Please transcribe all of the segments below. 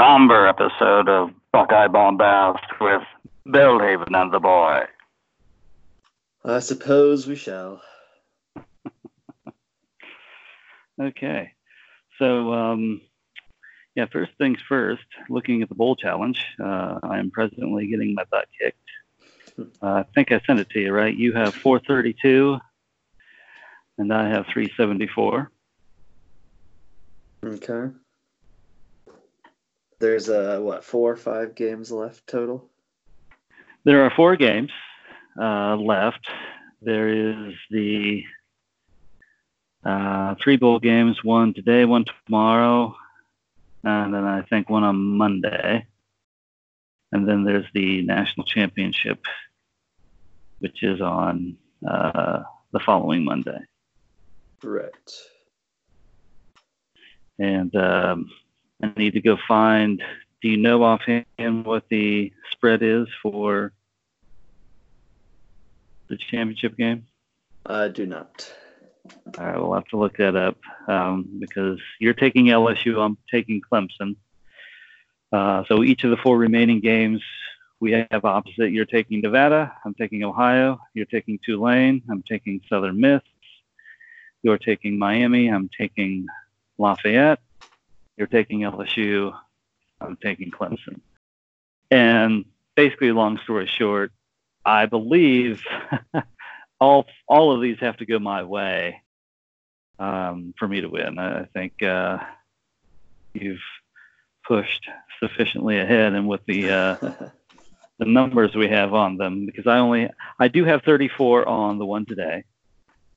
somber episode of Buckeye Bombast with Belhaven and the boy. I suppose we shall. Okay. So, um, yeah, first things first, looking at the bowl challenge, uh, I am presently getting my butt kicked. Uh, I think I sent it to you, right? You have 432, and I have 374. Okay. There's uh what four or five games left total. There are four games uh, left. There is the uh, three bowl games, one today, one tomorrow, and then I think one on Monday. And then there's the national championship, which is on uh, the following Monday. Right. And um, I need to go find. Do you know offhand what the spread is for the championship game? I do not. All right, we'll have to look that up um, because you're taking LSU, I'm taking Clemson. Uh, so each of the four remaining games we have opposite. You're taking Nevada, I'm taking Ohio, you're taking Tulane, I'm taking Southern Miss, you're taking Miami, I'm taking Lafayette, you're taking LSU, I'm taking Clemson. And basically, long story short, I believe all all of these have to go my way um, for me to win. I, think uh, you've pushed sufficiently ahead, and with the uh, the numbers we have on them, because I only I do have 34 on the one today.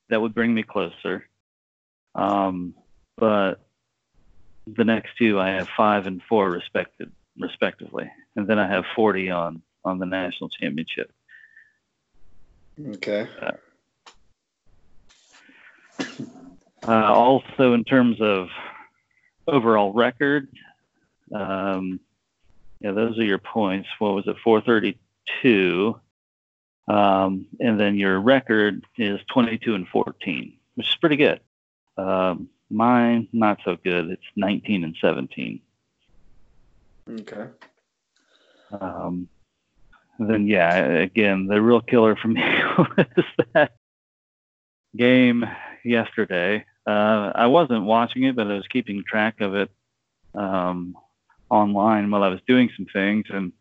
That would bring me closer. Um, but the next two I have five and four respected respectively, and then I have 40 on on the national championship. Okay. Uh, also, in terms of overall record, um, yeah, those are your points. What was it? 432. Um, and then your record is 22 and 14, which is pretty good. Um, mine, not so good. It's 19 and 17. Okay. Um, then yeah, again, the real killer for me was that game yesterday. Uh, I wasn't watching it, but I was keeping track of it um, online while I was doing some things, and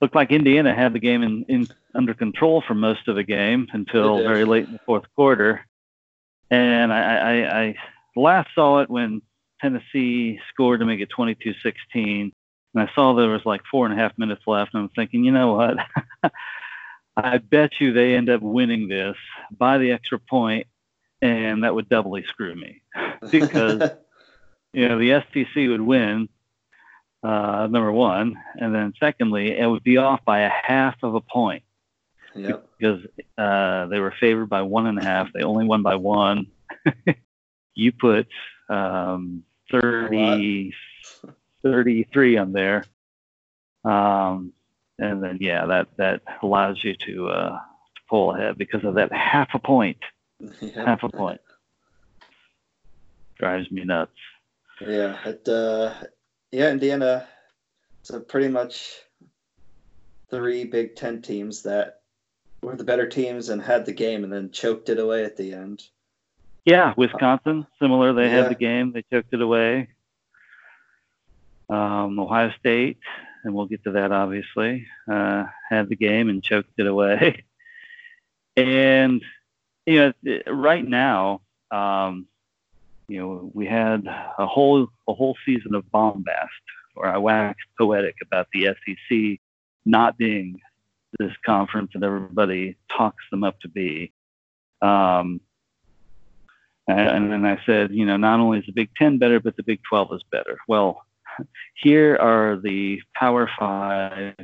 looked like Indiana had the game in, in under control for most of the game until very late in the fourth quarter. And I, I, I last saw it when Tennessee scored to make it 22-16 and I saw there was like four and a half minutes left, and I'm thinking, you know what? I bet you they end up winning this by the extra point, and that would doubly screw me because you know the SEC would win, uh, number one, and then secondly, it would be off by a half of a point. Yep. Because uh, they were favored by one and a half. They only won by one. you put um, 30, 33 on there. Um, and then, yeah, that, that allows you to, uh, to pull ahead because of that half a point. Yep. Half a point. Drives me nuts. Yeah. It, uh, yeah, Indiana. So pretty much three Big Ten teams that were the better teams and had the game and then choked it away at the end. Yeah, Wisconsin, similar. They Yeah. had the game, they choked it away. Um, Ohio State, and we'll get to that obviously, uh, had the game and choked it away. and you know, right now, um, you know, we had a whole a whole season of bombast where I waxed poetic about the SEC not being this conference that everybody talks them up to be. Um, and then I said, you know, not only is the Big Ten better, but the Big 12 is better. Well, here are the Power Five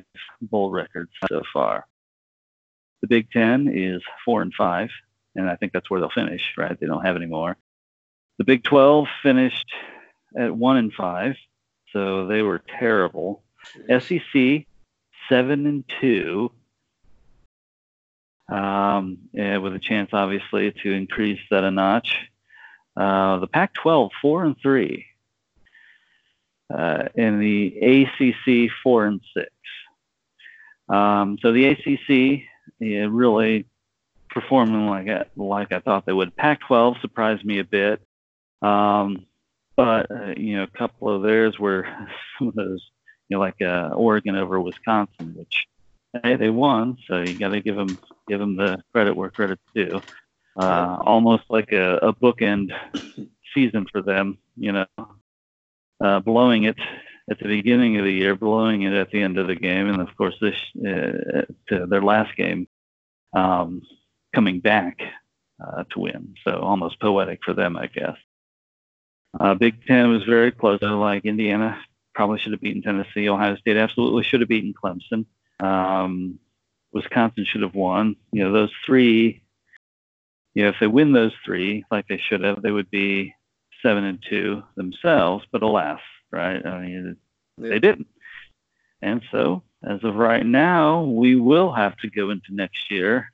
bowl records so far. The Big Ten is four and five, and I think that's where they'll finish, right? They don't have any more. The Big 12 finished at one and five, so they were terrible. SEC seven and two, um, yeah, with a chance obviously to increase that a notch. Uh, the Pac-12 four and three. uh, in the ACC four and six. Um, so the ACC yeah, really performing like I, like I thought they would. Pac-12 surprised me a bit, um, but uh, you know a couple of theirs were some of those you know like uh, Oregon over Wisconsin, which hey they won, so you got to give them give them the credit where credit's due. Uh, almost like a, a bookend season for them, you know, uh, blowing it at the beginning of the year, blowing it at the end of the game, and of course this uh, to their last game, um, coming back uh, to win. So almost poetic for them, I guess. Uh, Big Ten was very close. though. like Indiana probably should have beaten Tennessee. Ohio State absolutely should have beaten Clemson. Um, Wisconsin should have won. You know, those three. You know, if they win those three like they should have, they would be seven and two themselves. But alas, right? I mean, they didn't. And so, as of right now, we will have to go into next year,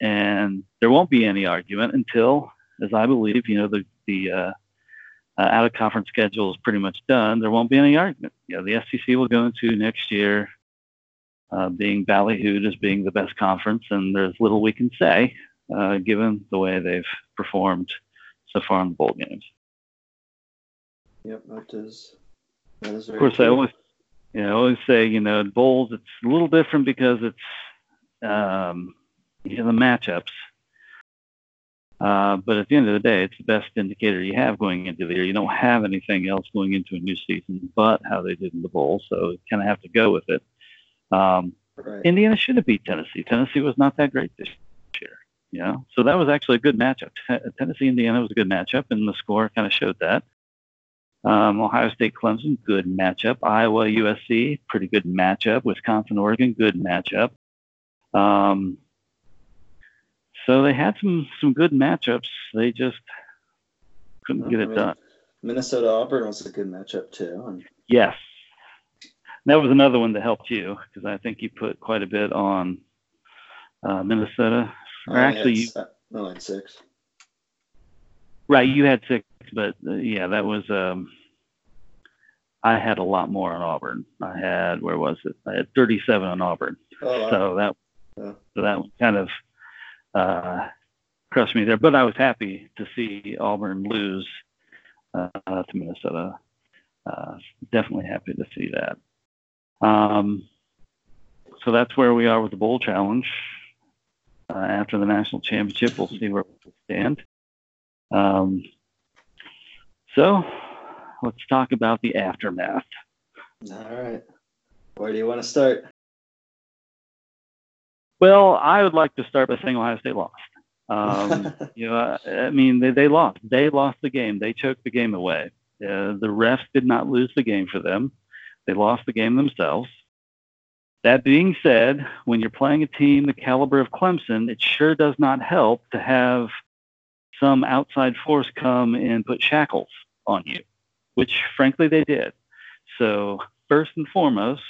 and there won't be any argument until, as I believe, you know, the the uh, uh, out of conference schedule is pretty much done. There won't be any argument. You know, the SEC will go into next year uh, being ballyhooed as being the best conference, and there's little we can say uh, given the way they've performed so far in the bowl games. Yep, that is. That is very Of course, I always, you know, I always say, you know, in bowls it's a little different because it's, um, you know, the matchups. Uh, but at the end of the day, it's the best indicator you have going into the year. You don't have anything else going into a new season but how they did in the bowl, so you kind of have to go with it. Um, right. Indiana should have beat Tennessee. Tennessee was not that great this year, you know. So that was actually a good matchup. T- Tennessee Indiana was a good matchup, and the score kind of showed that. Um, Ohio State Clemson, good matchup. Iowa USC, pretty good matchup. Wisconsin Oregon, good matchup. Um, so they had some some good matchups. They just couldn't get it done. Minnesota Auburn was a good matchup too. And Yes. That was another one that helped you because I think you put quite a bit on uh, Minnesota. Or only actually, you, I had six. right, you had six, but uh, yeah, that was. Um, I had a lot more on Auburn. I had where was it? I had 37 on Auburn. Oh, wow. So that Yeah. so that one kind of uh, crushed me there. But I was happy to see Auburn lose uh, to Minnesota. Uh, definitely happy to see that. Um, so that's where we are with the bowl challenge. Uh, after the national championship, we'll see where we stand. Um, so let's talk about the aftermath. All right. Where do you want to start? Well, I would like to start by saying Ohio State lost. Um, you know, I, I mean, they, they lost. They lost the game. They choked the game away. Uh, the refs did not lose the game for them. They lost the game themselves. That being said, when you're playing a team the caliber of Clemson, it sure does not help to have some outside force come and put shackles on you, which frankly they did. So, first and foremost,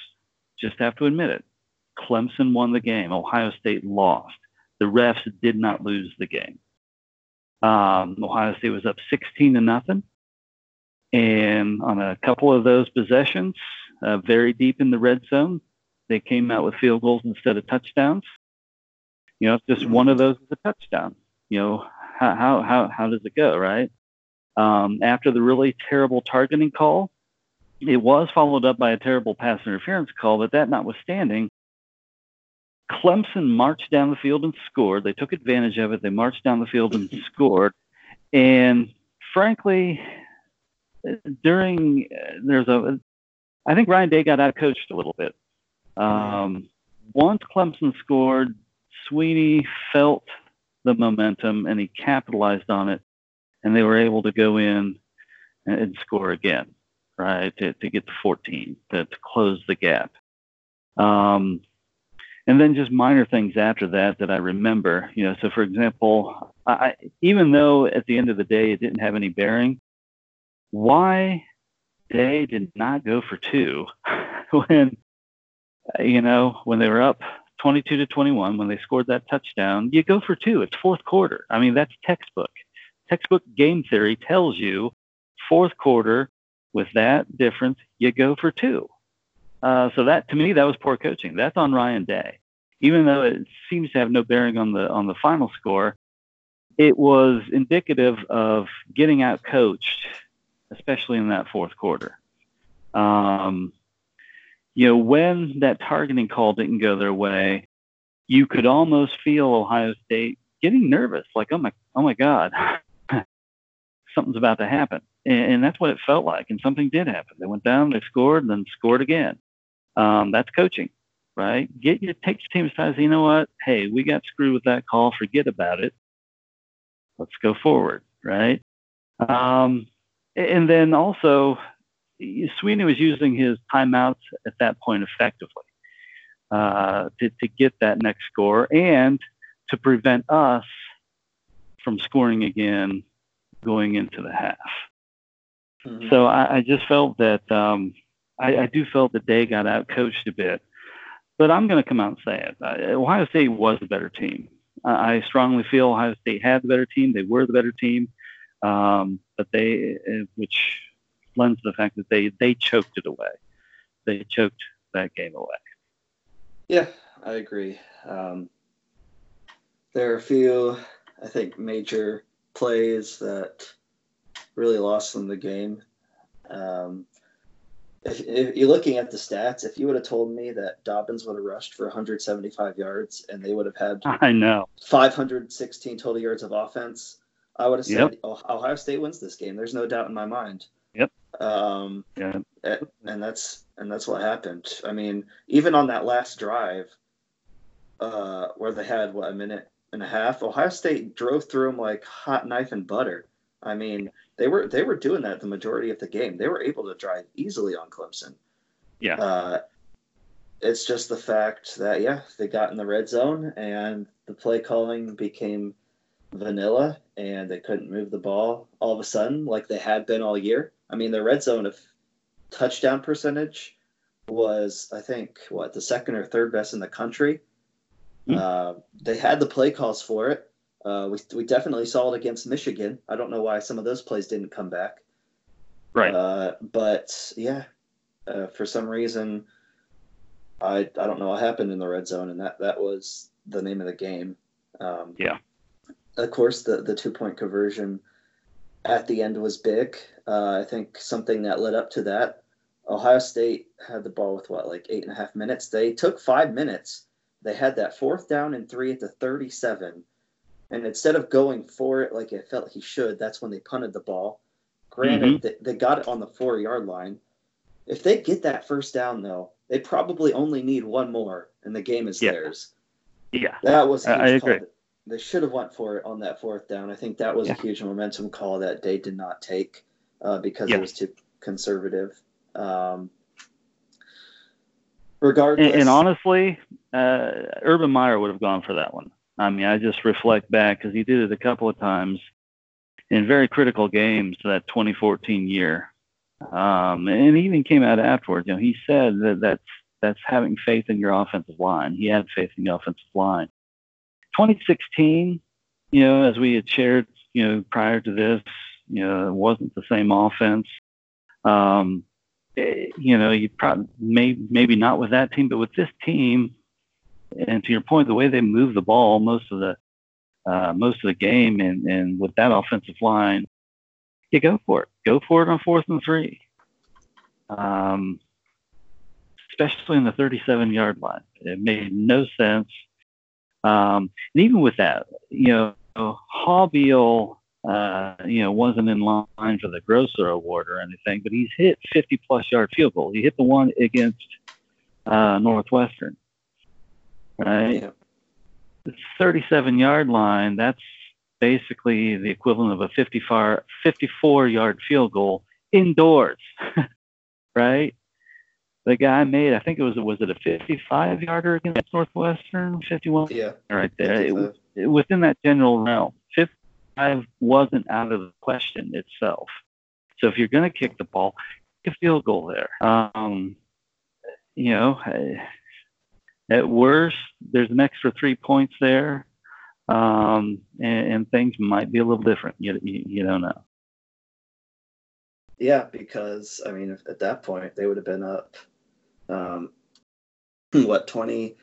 just have to admit it Clemson won the game, Ohio State lost the refs did not lose the game. Um, Ohio State was up 16 to nothing, and on a couple of those possessions, uh, very deep in the red zone, they came out with field goals instead of touchdowns. You know, if just one of those is a touchdown, you know, how how how, how does it go, right? Um, after the really terrible targeting call, it was followed up by a terrible pass interference call, but that notwithstanding, Clemson marched down the field and scored. They took advantage of it. They marched down the field and scored. And frankly, during uh, there's a, I think Ryan Day got out coached a little bit. Um, once Clemson scored, Swinney felt the momentum and he capitalized on it, and they were able to go in and, and score again, right, to, to get to 14, to, to close the gap. Um, and then just minor things after that that I remember. You know, so for example, I, even though at the end of the day it didn't have any bearing, why they did not go for two when you know when they were up 22 to 21 when they scored that touchdown you go for two it's fourth quarter i mean that's textbook textbook game theory tells you fourth quarter with that difference, you go for two. Uh, so that to me, that was poor coaching. That's on Ryan Day. Even though it seems to have no bearing on the on the final score, it was indicative of getting out coached, especially in that fourth quarter. Um, you know, when that targeting call didn't go their way, you could almost feel Ohio State getting nervous, like, oh my, oh my God, something's about to happen. And, and, that's what it felt like. And something did happen. They went down, they scored, and then scored again. Um, that's coaching, right? Get your take your team aside. Say, you know what? Hey, we got screwed with that call. Forget about it. Let's go forward, right? Um, and then also, Swinney was using his timeouts at that point effectively uh, to, to get that next score and to prevent us from scoring again going into the half. Mm-hmm. So I, I, just felt that um, I, I, do felt that they got out coached a bit. But I'm going to come out and say it. Uh, Ohio State was the better team. I strongly feel Ohio State had the better team. They were the better team, um, but they, uh, which lends to the fact that they they choked it away. They choked that game away. Yeah, I agree. Um, there are a few, I think, major plays that really lost them the game. Um, if, if, you're looking at the stats, if you would have told me that Dobbins would have rushed for 175 yards and they would have had I know 516 total yards of offense, I would have said yep. Ohio State wins this game. There's no doubt in my mind. Yep. Um, yeah. And that's and that's what happened. I mean, even on that last drive, uh, where they had what a minute and a half, Ohio State drove through them like hot knife and butter. I mean, they were they were doing that the majority of the game. They were able to drive easily on Clemson. Yeah. Uh, it's just the fact that yeah, they got in the red zone and the play calling became vanilla and they couldn't move the ball all of a sudden like they had been all year. I mean, the red zone of touchdown percentage was I think what the second or third best in the country. Mm-hmm. Uh, they had the play calls for it. Uh, we we definitely saw it against Michigan. I don't know why some of those plays didn't come back. Right. Uh, but yeah, uh, for some reason, I I don't know what happened in the red zone, and that that was the name of the game. Um, yeah. Of course, the the two point conversion at the end was big. Uh, I think something that led up to that, Ohio State had the ball with what, like eight and a half minutes. They took five minutes. They had that fourth down and three at the 37. And instead of going for it like it felt he should, that's when they punted the ball. Granted, mm-hmm. they, they got it on the four yard line. If they get that first down, though, they probably only need one more, and the game is yeah. theirs. Yeah, that was. I agree. Call they should have went for it on that fourth down. I think that was yeah. a huge momentum call that they did not take uh, because it was too conservative. Um, regardless, and, and honestly, uh, Urban Meyer would have gone for that one. I mean, I just reflect back because he did it a couple of times in very critical games that 2014 year, um, and he even came out afterwards. You know, he said that that's that's having faith in your offensive line. He had faith in the offensive line. 2016, you know, as we had shared, you know, prior to this, you know, it wasn't the same offense. Um, it, eh, you know, you probably may, maybe not with that team, but with this team, and to your point, the way they move the ball most of the uh, most of the game, and, and with that offensive line, you go for it. Go for it on fourth and three. Um, especially in the 37 yard line. It made no sense um, and even with that, you know, Haubeil, uh, you know, wasn't in line for the Groza Award or anything, but he's hit 50 plus yard field goal. He hit the one against uh, Northwestern, right? Yeah. The 37 yard line, that's basically the equivalent of a 54, 54 yard field goal indoors, right? The guy made, I think it was, was it a 55 yarder against Northwestern? 51? Yeah. Right there. It, it, within that general realm, 55 wasn't out of the question itself. So if you're going to kick the ball, kick a field goal there. Um, you know, at worst, there's an extra three points there, um, and, and, things might be a little different. You, you, you don't know. Yeah, because I mean, at that point they would have been up, um, what 20,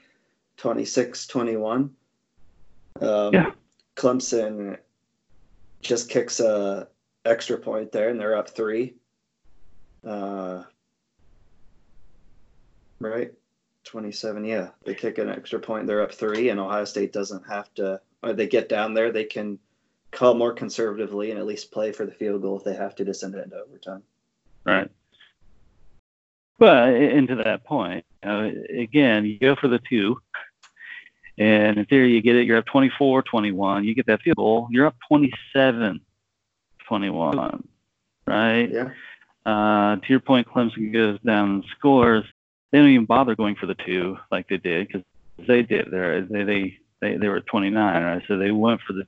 26, 21. Um, Yeah. Clemson just kicks a extra point there, and they're up three. Uh, right, twenty-seven. Yeah, they kick an extra point. They're up three, and Ohio State doesn't have to. Or they get down there, they can call more conservatively and at least play for the field goal if they have to to send it into overtime. Right. But and to that point, uh, again, you go for the two, and in theory, you get it. You're up 24 21. You get that field goal, you're up 27 21. Right? Yeah. Uh, to your point, Clemson goes down and scores. They don't even bother going for the two like they did because they did. There, they, they they they were at 29, right? So they went for the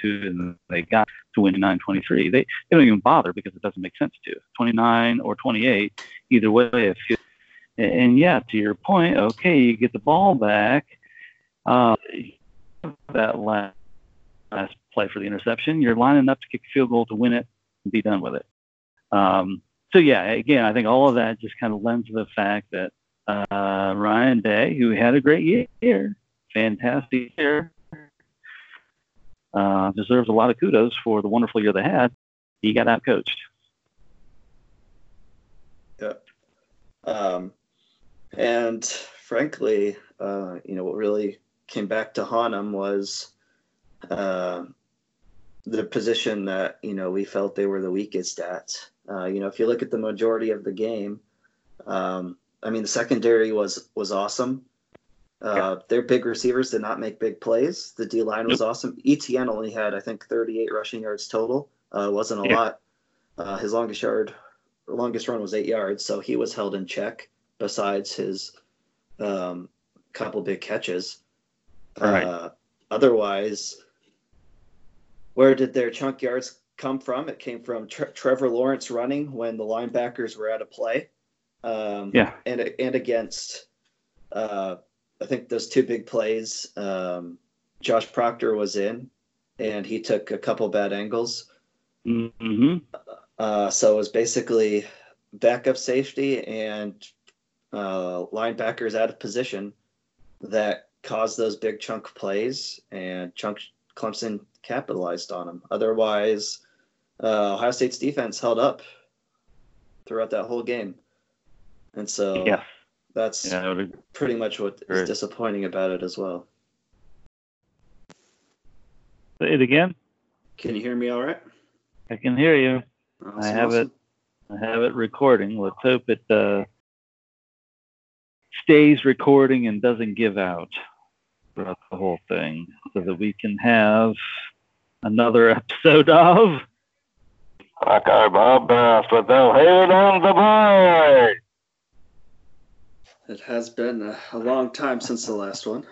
two and they got to win 9-23. They they don't even bother because it doesn't make sense to 29 or 28 either way. If you, and, and yeah, to your point, okay, you get the ball back. Uh, that last, last play for the interception, you're lining up to kick a field goal to win it and be done with it. Um, so yeah, again, I think all of that just kind of lends to the fact that uh, Ryan Day, who had a great year, fantastic year, uh, deserves a lot of kudos for the wonderful year they had. He got out coached. Um, and frankly, uh, you know, what really came back to haunt him was uh, the position that, you know, we felt they were the weakest at. Uh, you know, if you look at the majority of the game, um, I mean, the secondary was was awesome. Uh, Their big receivers did not make big plays. The D line was awesome. ETN only had, I think, 38 rushing yards total. Uh, wasn't a Yeah. lot. Uh, his longest yard, longest run was eight yards, so he was held in check. Besides his um, couple big catches, Right. uh, otherwise, where did their chunk yards come from? It came from Tre- Trevor Lawrence running when the linebackers were out of play. Um, Yeah. and and against uh, I think those two big plays, um, Josh Proctor was in, and he took a couple bad angles. Mm-hmm. Uh, so it was basically backup safety and uh, linebackers out of position that caused those big chunk plays, and chunk Clemson capitalized on them. Otherwise, uh, Ohio State's defense held up throughout that whole game, and so Yes. That's Yeah, would pretty much what is Right. disappointing about it as well. Say it again. Can you hear me all right? I can hear you. Awesome, I have awesome. it. I have it recording. Let's hope it uh, stays recording and doesn't give out throughout the whole thing, so that we can have another episode of. Buckeye Bombast with Bill Haley on the boy. It has been a, a long time since the last one.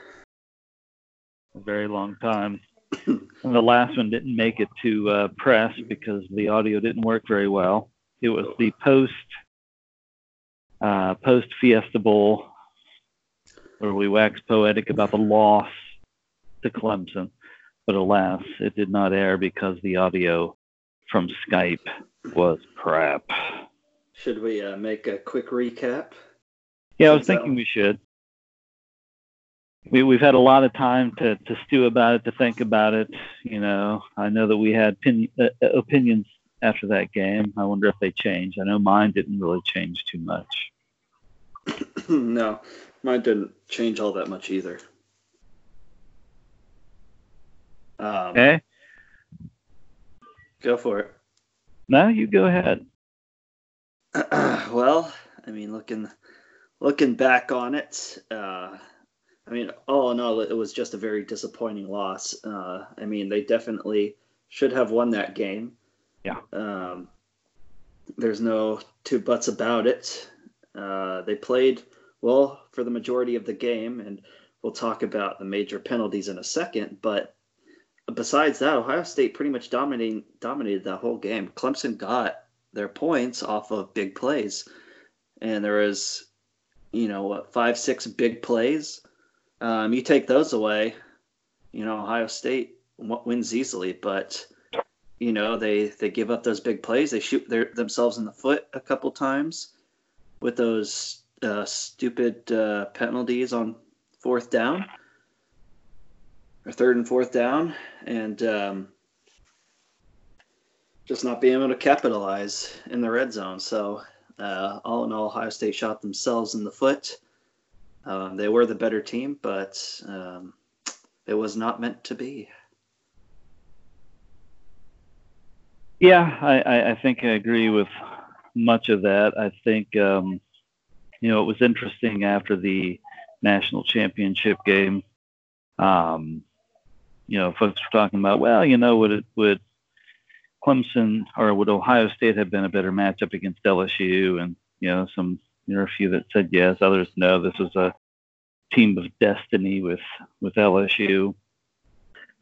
a very long time. and the last one didn't make it to uh, press because the audio didn't work very well. It was the post uh, post Fiesta Bowl where we waxed poetic about the loss to Clemson, but alas, it did not air because the audio from Skype was crap. Should we uh, make a quick recap? Yeah, I was thinking we should. We, we've had a lot of time to, to stew about it, to think about it. You know, I know that we had pin, uh, uh, opinions after that game. I wonder if they changed. I know mine didn't really change too much. no, mine didn't change all that much either. Um, Okay? Go for it. No, you go ahead. well, I mean, looking looking back on it, uh, I mean, all in all, it was just a very disappointing loss. Uh, I mean, they definitely should have won that game. Yeah. Um, there's no two buts about it. Uh, they played well for the majority of the game, and we'll talk about the major penalties in a second. But besides that, Ohio State pretty much dominating dominated that whole game. Clemson got their points off of big plays, and there was, you know, what five six big plays. Um, you take those away, you know, Ohio State wins easily. But you know, they they give up those big plays. They shoot their, themselves in the foot a couple times with those uh, stupid uh, penalties on fourth down or third and fourth down, and um, just not being able to capitalize in the red zone. So, uh, all in all, Ohio State shot themselves in the foot. Um, they were the better team, but um, it was not meant to be. Yeah, I, I think I agree with much of that. I think, um, you know, it was interesting after the national championship game. Um, you know, folks were talking about, well, you know, would it would Clemson or would Ohio State have been a better matchup against LSU? And you know, some there are a few that said yes, others no. This was a team of destiny with with LSU.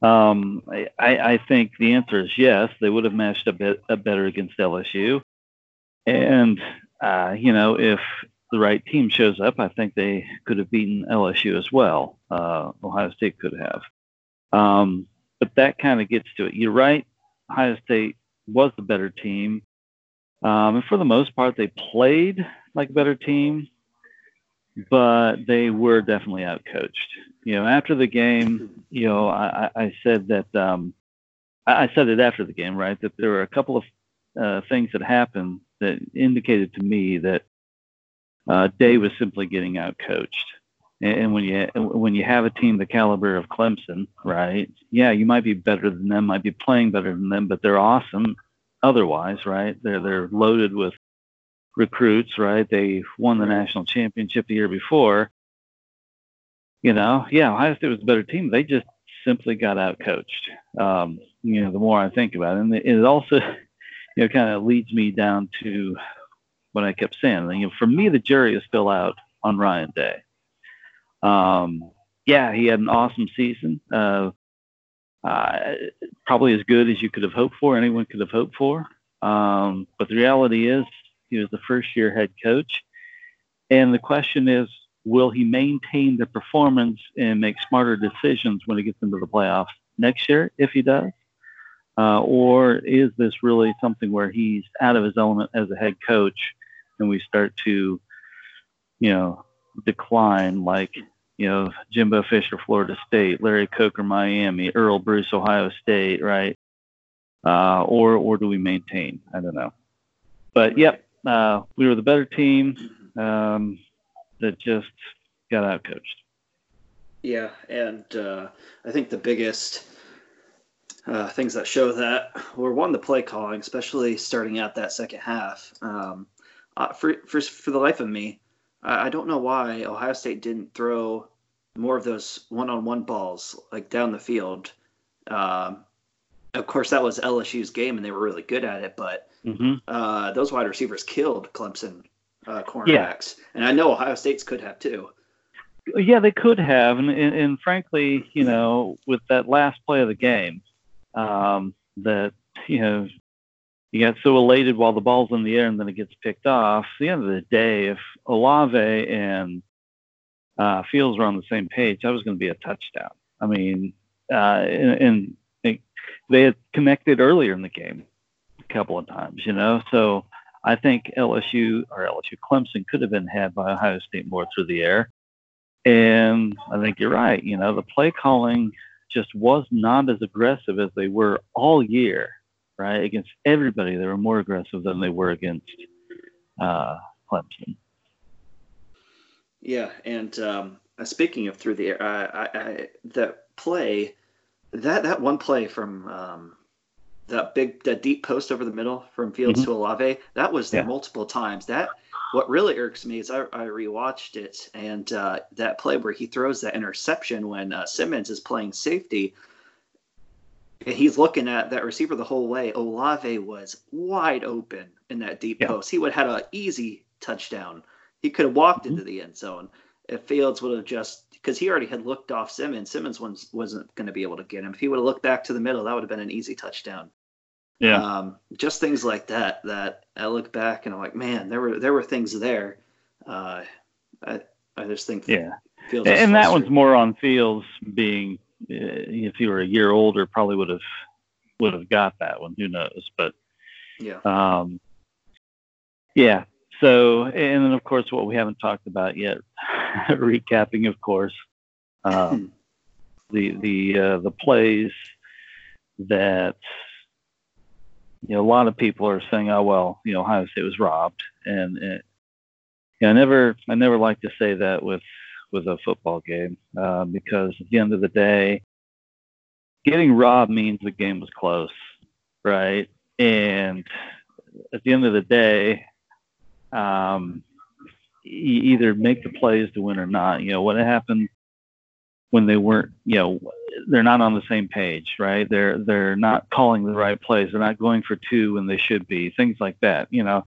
Um, I, I think the answer is yes. They would have matched a bit a better against LSU, and uh, you know if the right team shows up, I think they could have beaten LSU as well. Uh, Ohio State could have, um, but that kind of gets to it. You're right. Ohio State was the better team, um, and for the most part, they played like a better team but they were definitely outcoached. You know, after the game, you know, I, I said that um, I said it after the game, right? That there were a couple of uh, things that happened that indicated to me that uh, Day was simply getting outcoached. And when you when you have a team the caliber of Clemson, right? Yeah, you might be better than them, might be playing better than them, but they're awesome otherwise, right? They're they're loaded with recruits, right? They won the national championship the year before. You know, yeah, Ohio State was a better team. They just simply got out coached. Um, you know, the more I think about it, and it also, you know, kind of leads me down to what I kept saying. You know, for me, the jury is still out on Ryan Day. Um, yeah, he had an awesome season. Uh, uh, probably as good as you could have hoped for, anyone could have hoped for. Um, but the reality is, he was the first year head coach. And the question is, will he maintain the performance and make smarter decisions when he gets into the playoffs next year, if he does? Uh, or is this really something where he's out of his element as a head coach and we start to, you know, decline like, you know, Jimbo Fisher, Florida State, Larry Coker, Miami, Earle Bruce, Ohio State, right? Uh, or, or do we maintain? I don't know. But yep, uh, we were the better team um, that just got out coached. Yeah, and uh, I think the biggest uh, things that show that were one the play calling, especially starting out that second half. Um, uh, for, for for the life of me, I don't know why Ohio State didn't throw more of those one-on-one balls like down the field. Um, of course, that was LSU's game, and they were really good at it. But mm-hmm. uh, those wide receivers killed Clemson uh, cornerbacks, yeah. and I know Ohio State's could have too. Yeah, they could have, and, and, and frankly, you know, with that last play of the game, um, that you know, you get so elated while the ball's in the air and then it gets picked off. At the end of the day, if Olave and uh, Fields were on the same page, that was going to be a touchdown. I mean, uh, and, and they had connected earlier in the game a couple of times, you know. So I think LSU or LSU Clemson could have been had by Ohio State more through the air. And I think you're right. You know, the play calling just was not as aggressive as they were all year, right? Against everybody, they were more aggressive than they were against uh, Clemson. Yeah, and um, speaking of through the air, I, I, I, the play that that one play from um, that big that deep post over the middle from Fields mm-hmm. to Olave, that was there yeah. multiple times. That what really irks me is I, I rewatched it and uh, that play where he throws that interception when uh, Simmons is playing safety. And he's looking at that receiver the whole way. Olave was wide open in that deep yeah. post. He would have had an easy touchdown. He could have walked mm-hmm. into the end zone if Fields would have just because he already had looked off Simmons. Simmons was, wasn't going to be able to get him. If he would have looked back to the middle, that would have been an easy touchdown. Yeah. Um, just things like that that I look back and I'm like, man, there were there were things there. Uh, I I just think yeah. Fields and that one's more on Fields being if you were a year older, probably would have would have got that one. Who knows? But Yeah. um, yeah. So, and then of course, what we haven't talked about yet, recapping, of course, um, the the uh, the plays that you know a lot of people are saying, oh well, you know, Ohio State was robbed, and, and yeah, I never I never like to say that with with a football game uh, because at the end of the day, getting robbed means the game was close, right? And at the end of the day, um, you either make the plays to win or not. You know what happened when they weren't, you know, they're not on the same page, right? They're they're not calling the right plays. They're not going for two when they should be. Things like that. You know,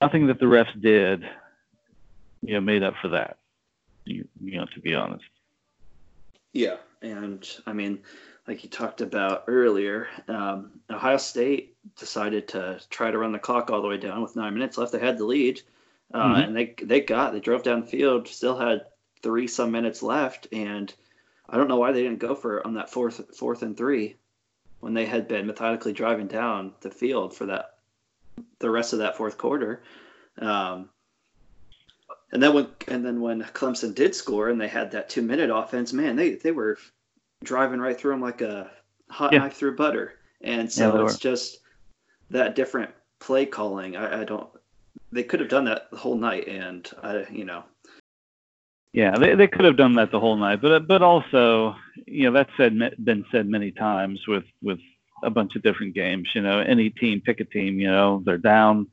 nothing that the refs did, you know, made up for that. You, you know, to be honest. Yeah, and I mean, like you talked about earlier, um, Ohio State decided to try to run the clock all the way down with nine minutes left. They had the lead, uh, Mhm. and they they got they drove down the field, still had three some minutes left, and I don't know why they didn't go for it on that fourth fourth and three when they had been methodically driving down the field for that the rest of that fourth quarter. Um, and then when and then when Clemson did score and they had that two minute offense, man, they they were driving right through them like a hot Yeah. knife through butter. And so they it's were. just that different play calling. I, I don't. They could have done that the whole night, and I, you know, Yeah, they, they could have done that the whole night, but but also, you know, that's said been said many times with with a bunch of different games. You know, any team, pick a team. You know, they're down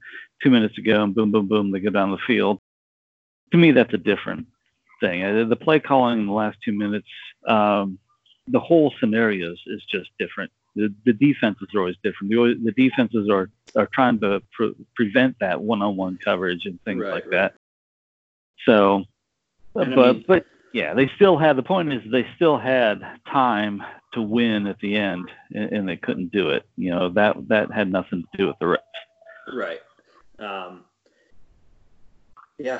two minutes ago, and boom, boom, boom, they go down the field. To me, that's a different thing. Uh, The play calling in the last two minutes, um, the whole scenarios is just different. The, the defenses are always different. The, the defenses are are trying to pre- prevent that one-on-one coverage and things Right, like right. that. So, And I but mean- but yeah, they still had the point is they still had time to win at the end, and, and they couldn't do it. You know that that had nothing to do with the refs. right. Um, yeah,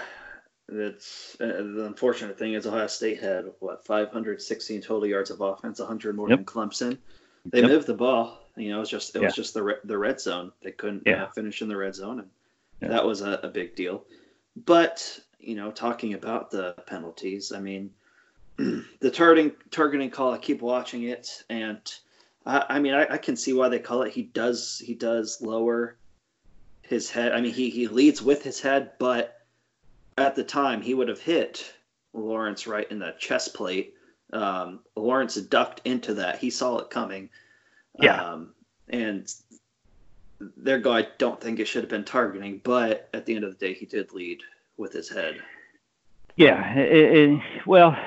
that's uh, the unfortunate thing is Ohio State had what 516 total yards of offense, 100 more Yep. than Clemson. They Yep. moved the ball. You know, it was just it was just the re- the red zone. They couldn't Yeah. uh, finish in the red zone, and Yeah. that was a, a big deal. But you know, talking about the penalties, I mean, the targeting targeting call. I keep watching it, and I, I mean, I, I can see why they call it. He does he does lower his head. I mean, he he leads with his head, but at the time he would have hit Lawrence right in the chest plate. Um, Lawrence ducked into that. He saw it coming. Yeah. Um, and there go. I don't think it should have been targeting, but at the end of the day, he did lead with his head. Yeah, it, it, well,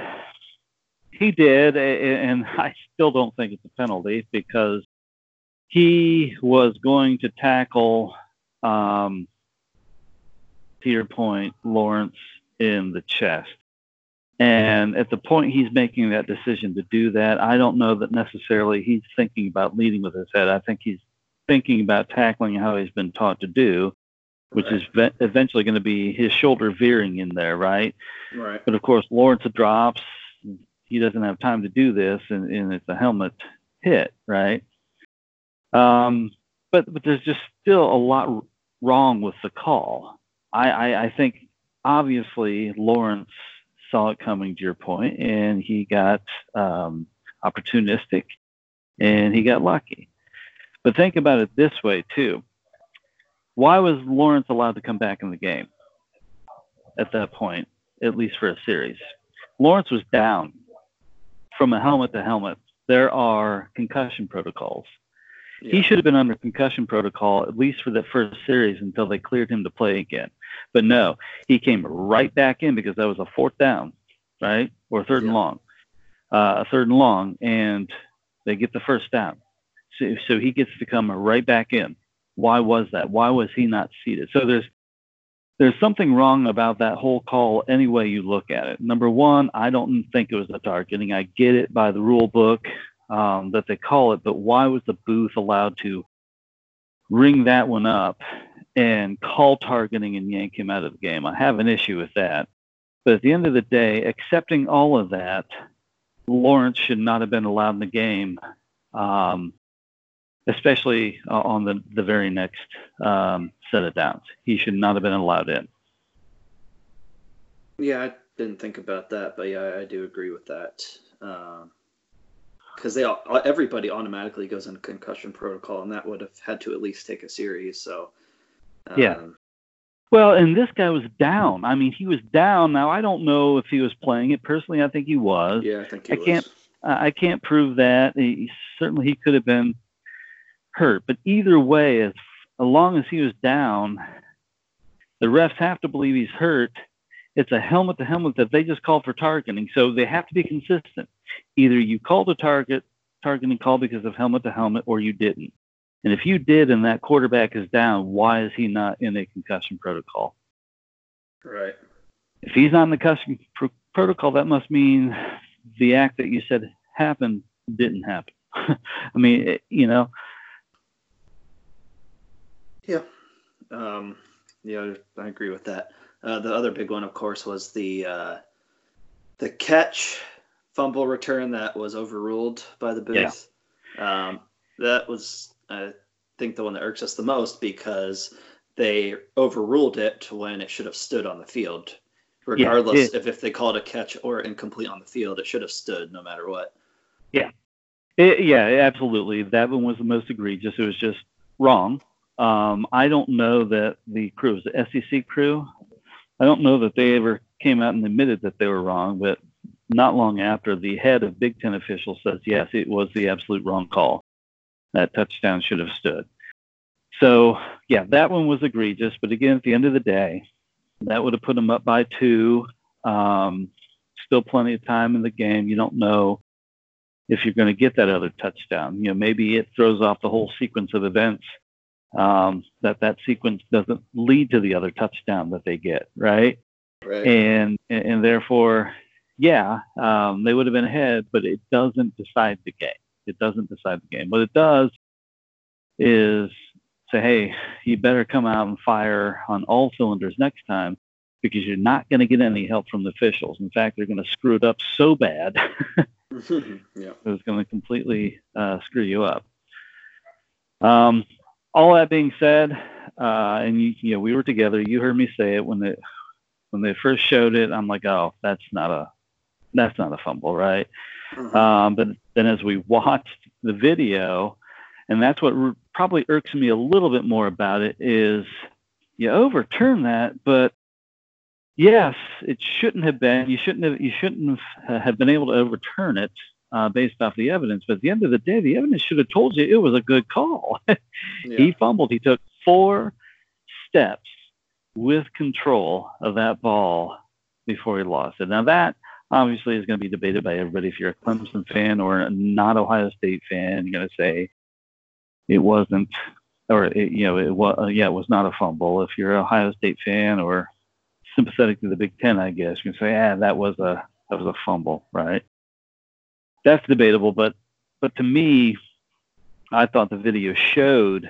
he did, and I still don't think it's a penalty because he was going to tackle, um, to your point, Lawrence in the chest. And at the point he's making that decision to do that, I don't know that necessarily he's thinking about leading with his head. I think he's thinking about tackling how he's been taught to do, which is ve- eventually going to be his shoulder veering in there, right? right. But of course, Lawrence drops. He doesn't have time to do this, and, and it's a helmet hit, right? Um, but but there's just still a lot r- wrong with the call. I, I I think obviously Lawrence saw it coming to your point, and he got um, opportunistic, and he got lucky. But think about it this way too. Why was Lawrence allowed to come back in the game at that point? at least for a series. Lawrence was down from a helmet to helmet. There are concussion protocols. He should have been under concussion protocol at least for the first series until they cleared him to play again. But no, he came right back in because that was a fourth down, right? Or third and long. Uh, a third and long, and they get the first down. So, so he gets to come right back in. Why was that? Why was he not seated? So there's there's something wrong about that whole call any way you look at it. Number one, I don't think it was a targeting. I get it by the rule book um, that they call it, but why was the booth allowed to ring that one up and call targeting and yank him out of the game? I have an issue with that. But at the end of the day, accepting all of that, Lawrence should not have been allowed in the game um, especially uh, on the the very next um, set of downs. He should not have been allowed in. Yeah, I didn't think about that, but yeah, I do agree with that. Because they all, everybody automatically goes into concussion protocol, and that would have had to at least take a series. So um, Yeah. Well, and this guy was down. I mean, he was down. Now I don't know if he was playing it personally. I think he was. yeah, I think he I was. can't- I I can't prove that. He, certainly, he could have been hurt. But either way, as, as long as he was down, the refs have to believe he's hurt. It's a helmet to helmet that they just called for targeting. So they have to be consistent. Either you called a target targeting call because of helmet to helmet, or you didn't. And if you did, and that quarterback is down, why is he not in a concussion protocol? Right. If he's not in the concussion pro- protocol, that must mean the act that you said happened didn't happen. I mean, it, you know, Yeah. Um, yeah, I agree with that. Uh, the other big one, of course, was the uh, the catch fumble return that was overruled by the booth. Um, that was, I think, the one that irks us the most because they overruled it when it should have stood on the field. Regardless it- if, if they called a catch or incomplete on the field, it should have stood no matter what. It, yeah, absolutely. That one was the most egregious. It was just wrong. Um, I don't know that the crew, was the SEC crew, I don't know that they ever came out and admitted that they were wrong, but not long after, the head of Big Ten officials says, yes, it was the absolute wrong call. That touchdown should have stood. So, yeah, that one was egregious. But again, at the end of the day, that would have put them up by two. Um, still plenty of time in the game. You don't know if you're going to get that other touchdown. You know, maybe it throws off the whole sequence of events. Um, that that sequence doesn't lead to the other touchdown that they get, right? Right. And and, therefore, yeah, um, they would have been ahead, but it doesn't decide the game. It doesn't decide the game. What it does is say, hey, you better come out and fire on all cylinders next time because you're not going to get any help from the officials. In fact, they're going to screw it up so bad yeah. it was going to completely uh, screw you up. Um, all that being said, uh, and you, you know, we were together. You heard me say it when it when they first showed it. I'm like, oh, that's not a that's not a fumble, right? Mhm. Um, but then as we watched the video, and that's what r- probably irks me a little bit more about it is you overturn that, but yes, it shouldn't have been. You shouldn't have. You shouldn't have, have been able to overturn it uh, based off the evidence. But at the end of the day, the evidence should have told you it was a good call. yeah. He fumbled. He took four steps with control of that ball before he lost it. Now that obviously is going to be debated by everybody. If you're a Clemson fan or a not Ohio State fan, you're going to say it wasn't, or it, you know, it was. Yeah, it was not a fumble. If you're an Ohio State fan or sympathetic to the Big Ten, I guess you can say, ah, that was a that was a fumble, right? That's debatable, but but to me, I thought the video showed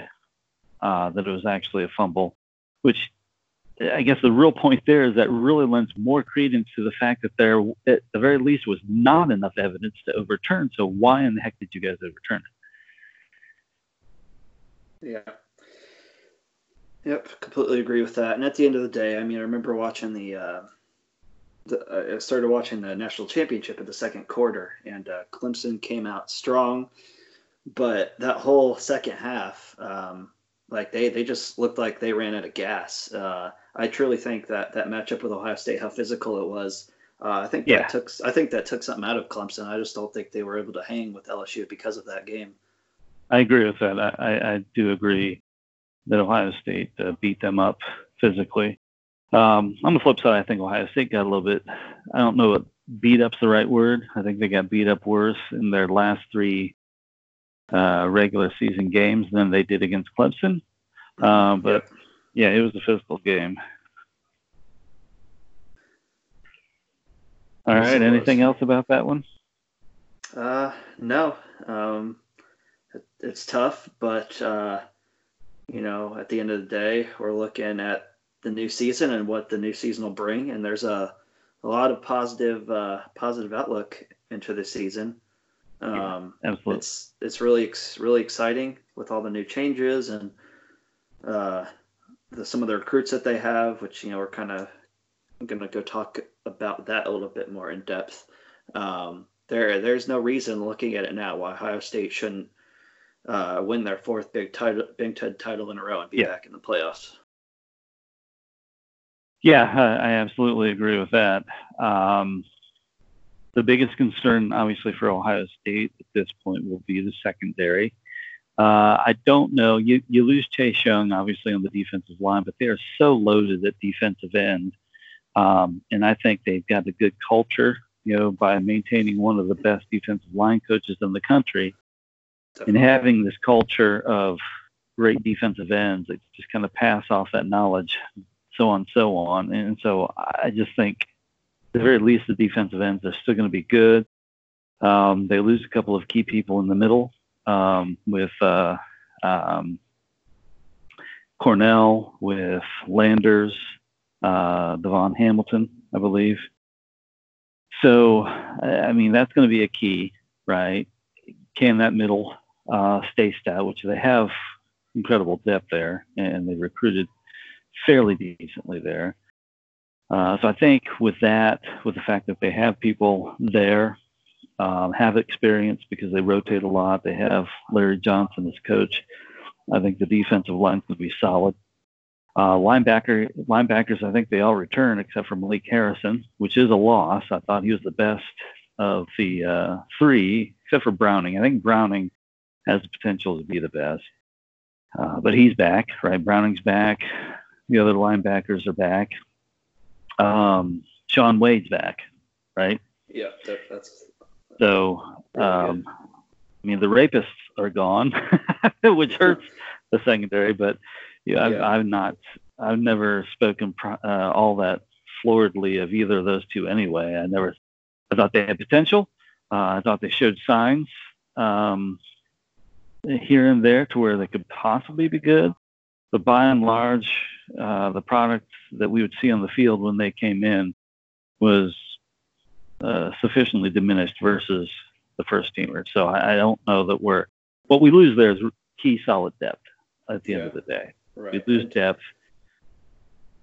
uh, that it was actually a fumble, which I guess the real point there is that really lends more credence to the fact that there, at the very least, was not enough evidence to overturn. So why in the heck did you guys overturn it? Yeah. Yep, completely agree with that. And at the end of the day, I mean, I remember watching the, uh, the I started watching the national championship in the second quarter, and uh, Clemson came out strong, but that whole second half, um, like they they just looked like they ran out of gas. Uh, I truly think that that matchup with Ohio State, how physical it was. Uh, I think Yeah. that took I think that took something out of Clemson. I just don't think they were able to hang with LSU because of that game. I agree with that. I, I, I do agree that Ohio State uh, beat them up physically. Um, on the flip side, I think Ohio State got a little bit. I don't know what beat up's the right word. I think they got beat up worse in their last three uh, regular season games than they did against Clemson. Um, but yeah, it was a physical game. All right. Anything else about that one? Uh, no. Um, it, it's tough, but uh, you know, at the end of the day, we're looking at the new season and what the new season will bring, and there's a a lot of positive uh, positive outlook into the season. Um, Absolutely. it's it's really ex- really exciting with all the new changes and uh, the, some of the recruits that they have, which you know we're kind of going to go talk about that a little bit more in depth. Um, there there's no reason looking at it now why Ohio State shouldn't uh, win their fourth Big title Big Ten title in a row and be Yeah. back in the playoffs. Yeah, I, I absolutely agree with that. Um, the biggest concern, obviously, for Ohio State at this point will be the secondary. Uh, I don't know. You you lose Chase Young, obviously, on the defensive line, but they are so loaded at defensive end, um, and I think they've got a good culture. You know, by maintaining one of the best defensive line coaches in the country, and having this culture of great defensive ends that just kind of pass off that knowledge, so on, so on. And so I just think, at the very least, the defensive ends are still going to be good. Um, they lose a couple of key people in the middle um, with uh, um, Cornell, with Landers, uh, DaVon Hamilton, I believe. So, I I mean, that's going to be a key, right? Can that middle uh, stay stout, which they have incredible depth there, and they recruited fairly decently there. Uh, so I think with that, with the fact that they have people there, um, have experience because they rotate a lot, they have Larry Johnson as coach. I think the defensive line will be solid. Uh, linebacker linebackers, I think they all return except for Malik Harrison, which is a loss. I thought he was the best of the uh, three, except for Browning. I think Browning has the potential to be the best. Uh, but he's back, right? Browning's back. The other linebackers are back. Um, Shaun Wade's back, right? Yeah, that, that's So, um, I mean, the rapists are gone, which hurts the secondary. But yeah, I've, Yeah. I've not, I've never spoken uh, all that floridly of either of those two anyway. I never, I thought they had potential. Uh, I thought they showed signs um, here and there to where they could possibly be good. But by and large, uh, the product that we would see on the field when they came in was uh, sufficiently diminished versus the first teamer. So I, I don't know that we're what we lose there is key solid depth at the end of the day. right. We lose depth.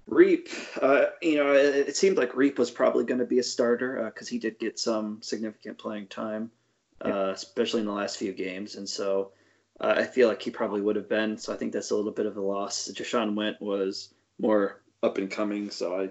Riep, uh, you know, it, it seemed like Riep was probably going to be a starter because he did get some significant playing time, uh, especially in the last few games, and so uh, I feel like he probably would have been. So I think that's a little bit of a loss. Jahsen Wint was more up and coming, so I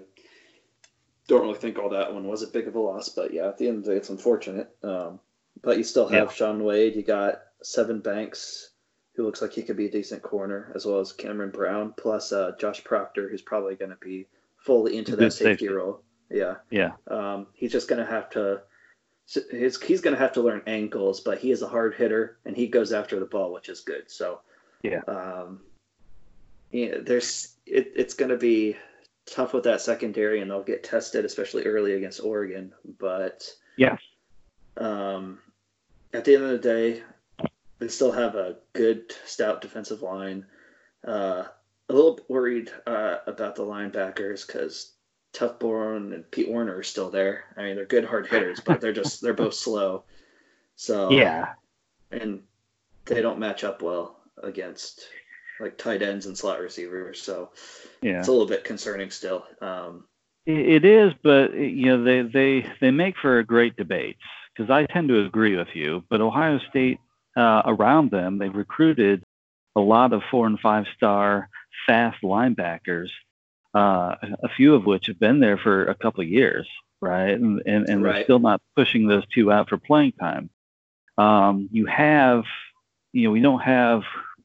don't really think all that one was a big of a loss. But yeah, at the end of the day, it's unfortunate. Um, but you still have Yeah. Shaun Wade. You got Sevyn Banks, who looks like he could be a decent corner, as well as Cameron Brown, plus uh, Josh Proctor, who's probably going to be fully into that safety, safety. role. Yeah, Yeah. um, he's just going to have to. He's, he's going to have to learn ankles, but he is a hard hitter and he goes after the ball, which is good. So, Yeah. um, yeah, there's it, it's going to be tough with that secondary, and they'll get tested, especially early against Oregon. But Yeah. um, at the end of the day, they still have a good, stout defensive line. Uh, a little worried uh, about the linebackers because Toughborn and Pete Werner are still there. I mean, they're good hard hitters, but they're just they're both slow. So Yeah. and they don't match up well against like tight ends and slot receivers. So Yeah. it's a little bit concerning still. Um, It is, but you know they they they make for a great debates because I tend to agree with you. But Ohio State uh, around them, they've recruited a lot of four and five star fast linebackers, uh, a few of which have been there for a couple of years, right? And and, and they're still not pushing those two out for playing time. Um, you have, you know, we don't have,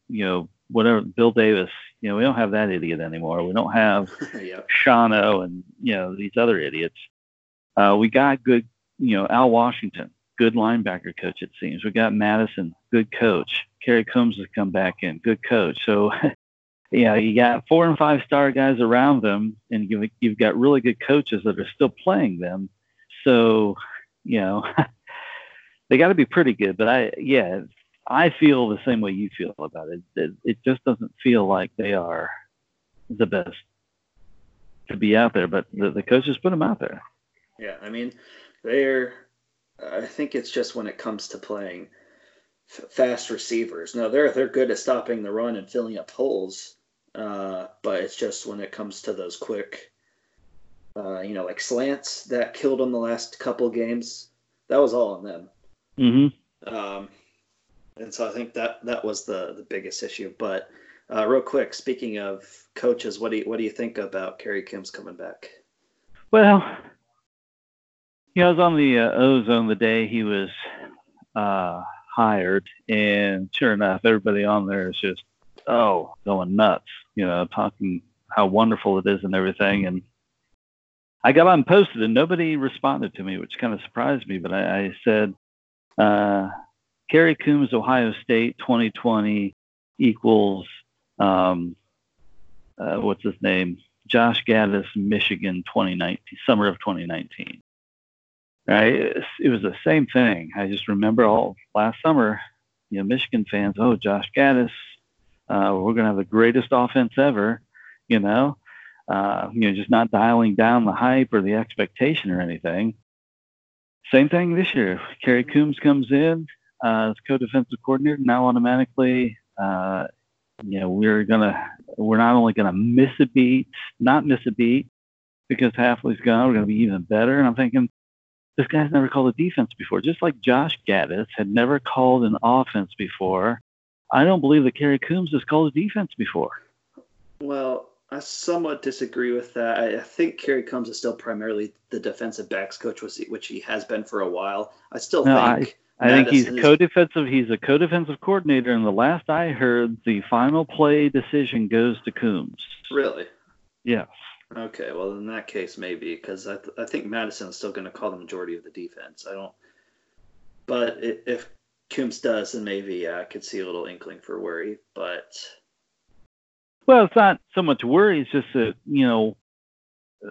you know, whatever Bill Davis. You know, we don't have that idiot anymore. We don't have yeah, Schiano and you know these other idiots. Uh, we got good, you know, Al Washington, good linebacker coach. It seems we got Mattison, good coach. Kerry Coombs has come back in, good coach. So, yeah, you got four and five star guys around them, and you've you've got really good coaches that are still playing them. So, you know, they got to be pretty good. But I, yeah, I feel the same way you feel about it. It, it just doesn't feel like they are the best to be out there, but the, the coaches put them out there. yeah. I mean, they're I think it's just when it comes to playing fast receivers. No, they're they're good at stopping the run and filling up holes, uh, but it's just when it comes to those quick, uh, you know, like slants that killed them the last couple games. That was all on them. Mm-hmm. Um, and so I think that that was the the biggest issue. But uh, real quick, speaking of coaches, what do you what do you think about Kerry Coombs coming back? Well, yeah, I was on the uh, ozone the day he was uh, hired, and sure enough, everybody on there is just oh going nuts, you know, talking how wonderful it is and everything. And I got on posted, and nobody responded to me, which kind of surprised me. But I, I said, uh, Kerry Coombs, Ohio State, 2020 equals um, uh, what's his name? Josh Gattis, Michigan, 2019, summer of 2019 right? It was the same thing. I just remember all last summer, you know, Michigan fans, oh, Josh Gattis, uh, we're going to have the greatest offense ever, you know, uh, you know, just not dialing down the hype or the expectation or anything. Same thing this year. Kerry Coombs comes in uh, as co-defensive coordinator. Now automatically, uh, you know, we're gonna, we're not only gonna miss a beat, not miss a beat, because Hafley's gone. We're gonna be even better. And I'm thinking, this guy's never called a defense before. Just like Josh Gattis had never called an offense before, I don't believe that Kerry Coombs has called a defense before. Well, I somewhat disagree with that. I, think Kerry Coombs is still primarily the defensive backs coach, which he has been for a while. I still no, think. I, I think he's is, co-defensive. He's a co-defensive coordinator, and the last I heard, the final play decision goes to Coombs. Really? Yes. Okay, well in that case maybe because I, th- I think Mattison is still going to call the majority of the defense. I don't, but if Coombs does, and maybe yeah, I could see a little inkling for worry. But well, it's not so much worry. It's just that you know,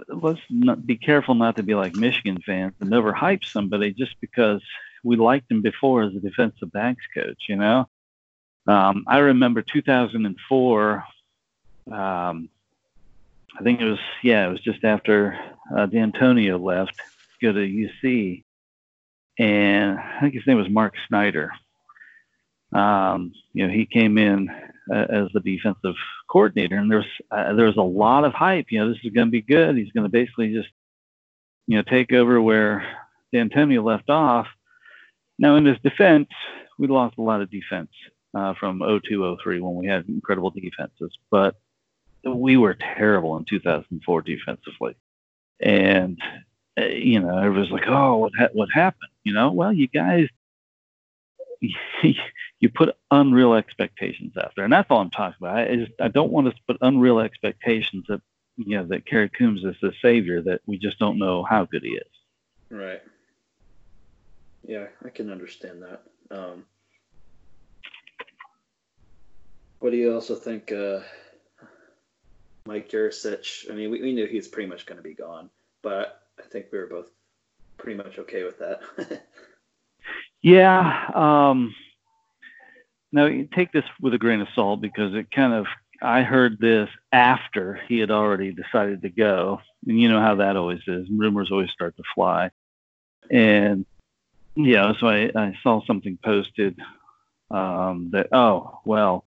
let's not be careful not to be like Michigan fans and overhype somebody just because we liked him before as a defensive backs coach. You know, um, I remember 2004. Um, I think it was yeah, it was just after uh, Dantonio left to go to UC, and I think his name was Mark Snyder. Um, you know, he came in uh, as the defensive coordinator, and there's uh, there was a lot of hype. You know, this is going to be good. He's going to basically just you know take over where Dantonio left off. Now, in his defense, we lost a lot of defense uh, from 02, 03 when we had incredible defenses, but we were terrible in 2004 defensively, and uh, you know everyone's like, "Oh, what ha- what happened?" You know, well, you guys, you put unreal expectations out there, and that's all I'm talking about. I just I don't want us to put unreal expectations that you know that Kerry Coombs is the savior that we just don't know how good he is. Right. Yeah, I can understand that. Um, what do you also think? Uh, Mike Yurcich, I mean, we, we knew he was pretty much going to be gone, but I think we were both pretty much okay with that. yeah. Um, now, take this with a grain of salt because it kind of, I heard this after he had already decided to go. And you know how that always is. Rumors always start to fly. And, yeah, so I, I saw something posted um, that, oh, well,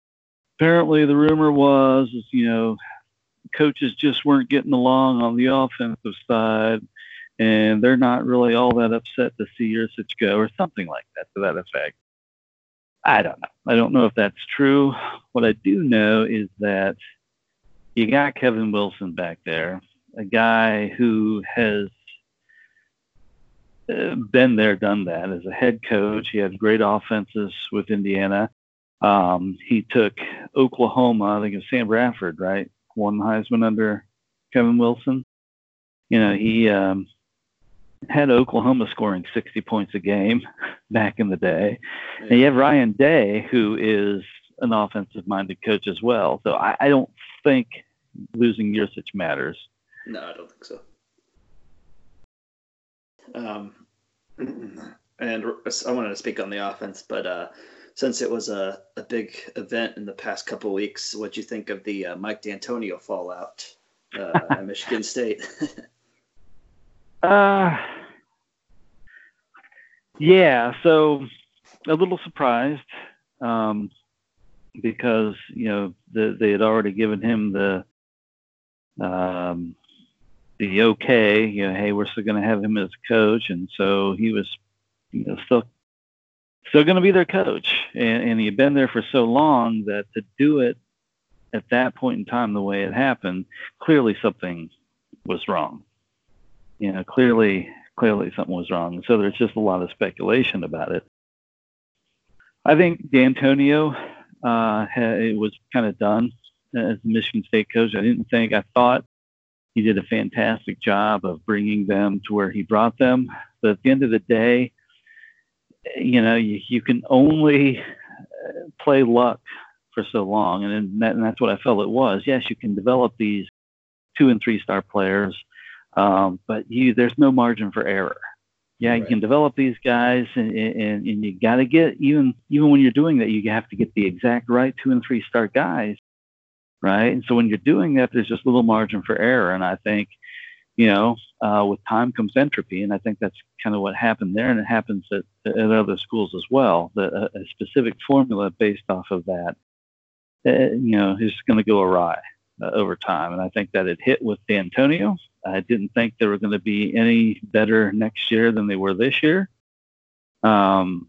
apparently the rumor was, you know, coaches just weren't getting along on the offensive side, and they're not really all that upset to see your Yurcich go, or something like that to that effect. I don't know. I don't know if that's true. What I do know is that you got Kevin Wilson back there, a guy who has uh, been there, done that as a head coach. He had great offenses with Indiana. Um, he took Oklahoma, I think it was Sam Bradford, right? won Heisman under Kevin Wilson. You know, he um, had Oklahoma scoring 60 points a game back in the day. Yeah. And you have Ryan Day, who is an offensive minded coach as well. So I, I don't think losing Yurcich matters. No, I don't think so. Um, and I wanted to speak on the offense, but uh, since it was a, a big event in the past couple weeks, what do you think of the uh, Mike Dantonio fallout uh, at Michigan State? uh, Yeah, so a little surprised um, because you know the, they had already given him the um, the okay. You know, hey, we're still going to have him as coach, and so he was you know still still going to be their coach, and, and he had been there for so long that to do it at that point in time the way it happened, clearly something was wrong. You know, clearly clearly something was wrong. So there's just a lot of speculation about it. I think Dantonio uh, it was kind of done as the Michigan State coach. I didn't think I thought he did a fantastic job of bringing them to where he brought them. But at the end of the day, you know, you, you can only uh, play luck for so long, and, that, and that's what I felt it was. Yes, you can develop these two and three star players, um, but you there's no margin for error. Yeah, right. you can develop these guys, and, and, and you got to get even even when you're doing that, you have to get the exact right two and three star guys, right? And so when you're doing that, there's just little margin for error, and I think you know, uh, with time comes entropy, and I think that's kind of what happened there, and it happens at, at other schools as well. The, a, a specific formula based off of that, uh, you know, is going to go awry uh, over time, and I think that it hit with Dantonio. I didn't think they were going to be any better next year than they were this year. Um,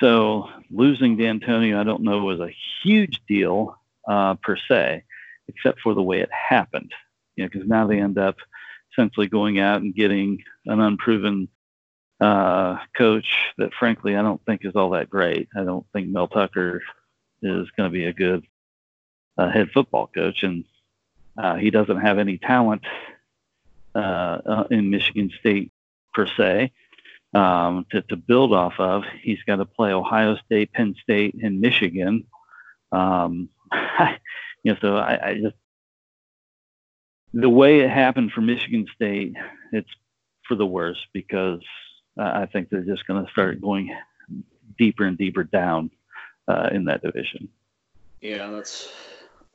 so losing Dantonio, I don't know, was a huge deal uh, per se, except for the way it happened you know, because now they end up essentially going out and getting an unproven uh, coach that, frankly, I don't think is all that great. I don't think Mel Tucker is going to be a good uh, head football coach, and uh, he doesn't have any talent uh, uh, in Michigan State per se um, to, to build off of. He's got to play Ohio State, Penn State, and Michigan. Um, you know, so I, I just the way it happened for Michigan State, it's for the worse because I think they're just going to start going deeper and deeper down uh, in that division. Yeah, that's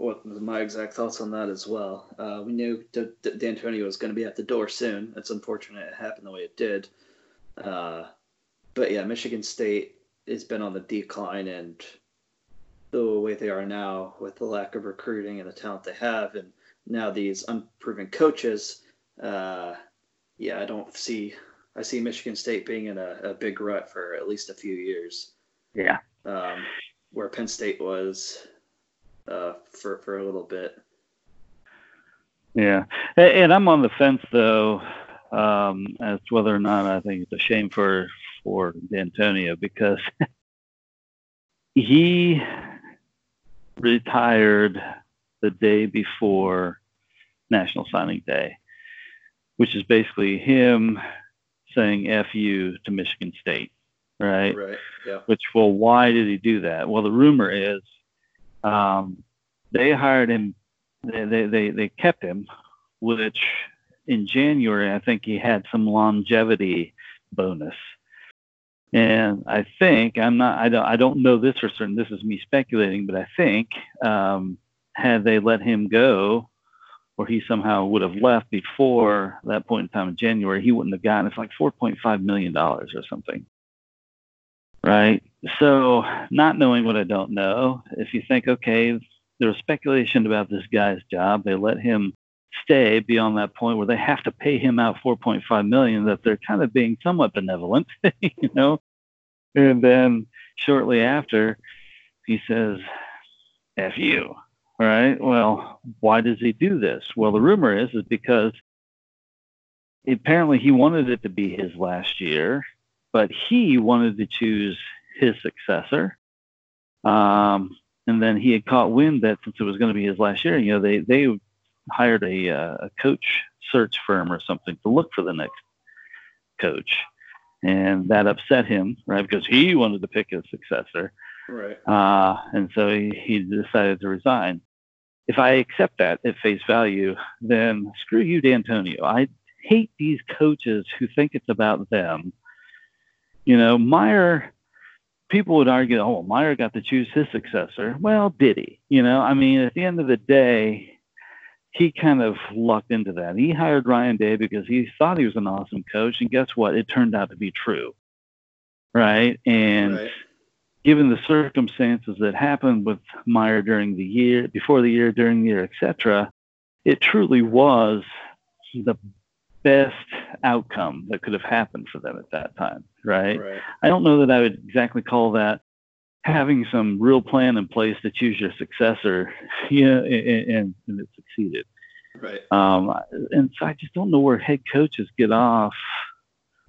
what my exact thoughts on that as well. Uh, we knew D- D- Dantonio was going to be at the door soon. It's unfortunate it happened the way it did. Uh, but yeah, Michigan State has been on the decline, and the way they are now, with the lack of recruiting and the talent they have, and now these unproven coaches, uh, yeah, I don't see. I see Michigan State being in a, a big rut for at least a few years. Yeah. Um, where Penn State was uh, for for a little bit. Yeah, and I'm on the fence though um, as to whether or not I think it's a shame for for Dantonio because he retired the day before National Signing Day, which is basically him saying "f you" to Michigan State, right? Right. Yeah. Which, well, why did he do that? Well, the rumor is um, they hired him. They, they they kept him, which in January I think he had some longevity bonus. And I think I'm not. I don't. I don't know this for certain. This is me speculating, but I think um, had they let him go, or he somehow would have left before that point in time in January, he wouldn't have gotten it's like $4.5 million or something. Right. So, not knowing what I don't know, if you think, okay, there was speculation about this guy's job, they let him stay beyond that point where they have to pay him out 4.5 million, that they're kind of being somewhat benevolent, you know. And then shortly after, he says, F you. All right. Well, why does he do this? Well, the rumor is is because apparently he wanted it to be his last year, but he wanted to choose his successor. Um, and then he had caught wind that since it was going to be his last year, you know, they they hired a uh, a coach search firm or something to look for the next coach, and that upset him, right? Because he wanted to pick his successor. Right. Uh, and so he, he decided to resign. If I accept that at face value, then screw you, Dantonio. I hate these coaches who think it's about them. You know, Meyer, people would argue, oh, well, Meyer got to choose his successor. Well, did he? You know, I mean, at the end of the day, he kind of lucked into that. He hired Ryan Day because he thought he was an awesome coach, and guess what? It turned out to be true. right? And right. given the circumstances that happened with Meyer during the year, before the year, during the year, etc., it truly was the best outcome that could have happened for them at that time, right? Right. I don't know that I would exactly call that having some real plan in place to choose your successor, yeah, and, and, and it succeeded. Right. Um, and so I just don't know where head coaches get off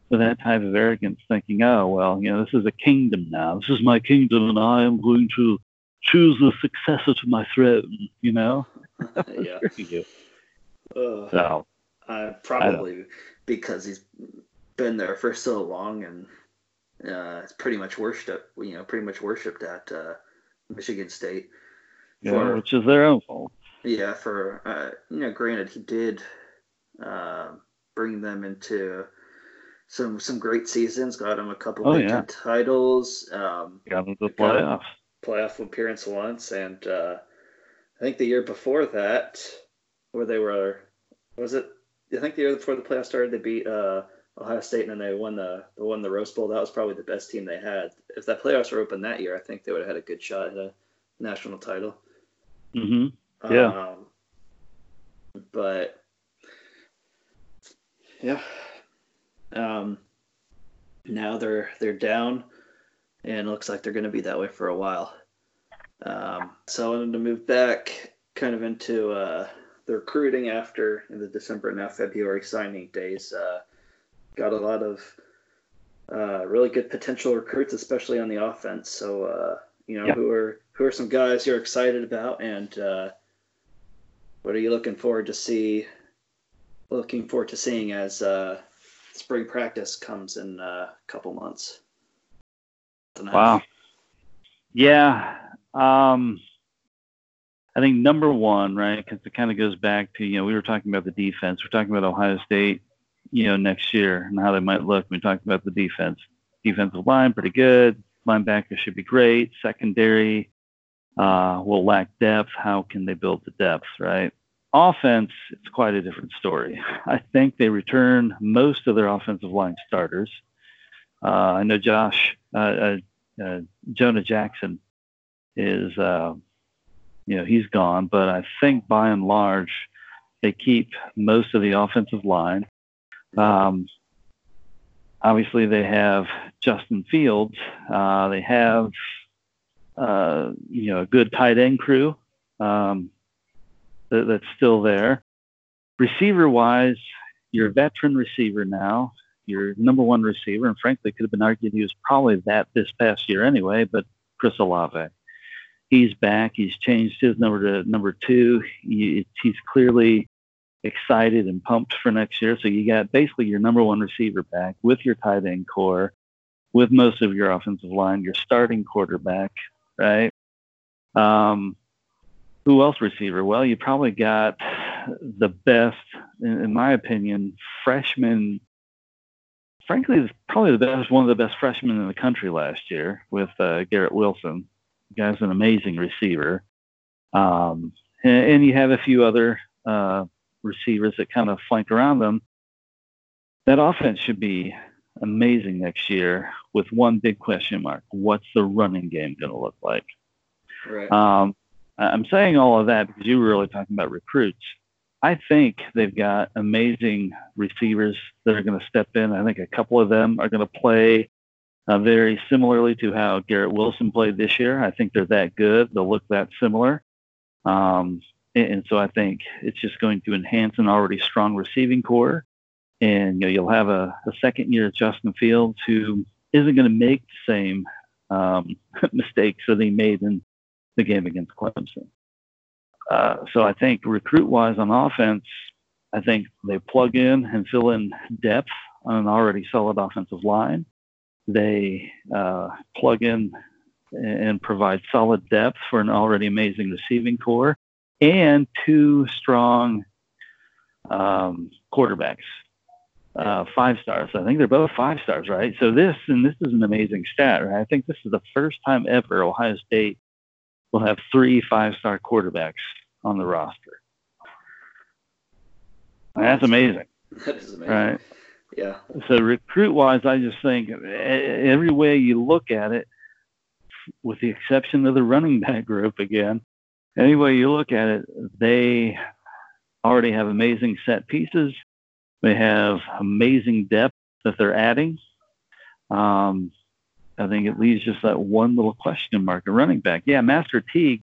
with that type of arrogance, thinking, "Oh, well, you know, this is a kingdom now. This is my kingdom, and I am going to choose the successor to my throne." You know? yeah. You. Uh, So uh, probably because he's been there for so long and uh, it's pretty much worshipped. You know, pretty much worshipped at uh, Michigan State. yeah, For- which is their own fault. Yeah, for uh, you know, granted, he did uh, bring them into some some great seasons. Got him a couple Oh, yeah. Titles, um, Got them the playoffs. playoff appearance once, and uh, I think the year before that, where they were, was it? I think the year before the playoffs started, they beat uh, Ohio State, and then they won the they won the Rose Bowl. That was probably the best team they had. If that playoffs were open that year, I think they would have had a good shot at a national title. hmm Yeah. Um, but yeah. Um, now they're they're down, and it looks like they're going to be that way for a while. Um, so I wanted to move back kind of into uh, the recruiting after in the December and now February signing days. Uh, got a lot of uh, really good potential recruits, especially on the offense. So uh, you know Yeah. who are who are some guys you're excited about, and uh, what are you looking forward to see? Looking forward to seeing as uh, spring practice comes in uh, a couple months. Wow. Yeah. Um, I think number one, right, because it kind of goes back to, you know, we were talking about the defense. We're talking about Ohio State, you know, next year and how they might look. We talked about the defense. Defensive line, pretty good. Linebacker should be great. Secondary uh, will lack depth. How can they build the depth, right? Offense, it's quite a different story. I think they return most of their offensive line starters. Uh, I know Josh, uh, uh, uh, Jonah Jackson is, uh, you know, he's gone, but I think by and large, they keep most of the offensive line. Um, obviously, they have Justin Fields. Uh, they have, uh, you know, a good tight end crew um, that, that's still there. Receiver wise, you're a veteran receiver now your number one receiver, and frankly, could have been argued he was probably that this past year anyway. But Chris Olave, he's back. He's changed his number to number two. He, he's clearly excited and pumped for next year. So you got basically your number one receiver back with your tight end corps, with most of your offensive line, your starting quarterback, right? Um, who else receiver? Well, you probably got the best, in, in my opinion, freshman frankly, probably the best, one of the best freshmen in the country last year with uh, Garrett Wilson. Guy's an amazing receiver. Um, and, and, you have a few other uh, receivers that kind of flank around them. That offense should be amazing next year with one big question mark. What's the running game going to look like? Right. Um, I'm saying all of that because you were really talking about recruits. I think they've got amazing receivers that are going to step in. I think a couple of them are going to play uh, very similarly to how Garrett Wilson played this year. I think they're that good. They'll look that similar. Um, and, and, so I think it's just going to enhance an already strong receiving corps. And you know, you'll have a, a second year Justin Fields who isn't going to make the same um, mistakes that he made in the game against Clemson. Uh, so I think recruit wise on offense, I think they plug in and fill in depth on an already solid offensive line. They uh, plug in and provide solid depth for an already amazing receiving corps and two strong um, quarterbacks, uh, five stars. I think they're both five stars, right? So this, and this is an amazing stat, right? I think this is the first time ever Ohio State will have three five-star quarterbacks on the roster. That's amazing, That is amazing. right? Yeah. So recruit wise, I just think every way you look at it, with the exception of the running back group again, any way you look at it, they already have amazing set pieces. They have amazing depth that they're adding. Um, I think it leaves just that one little question mark at running back. Yeah, Master Teague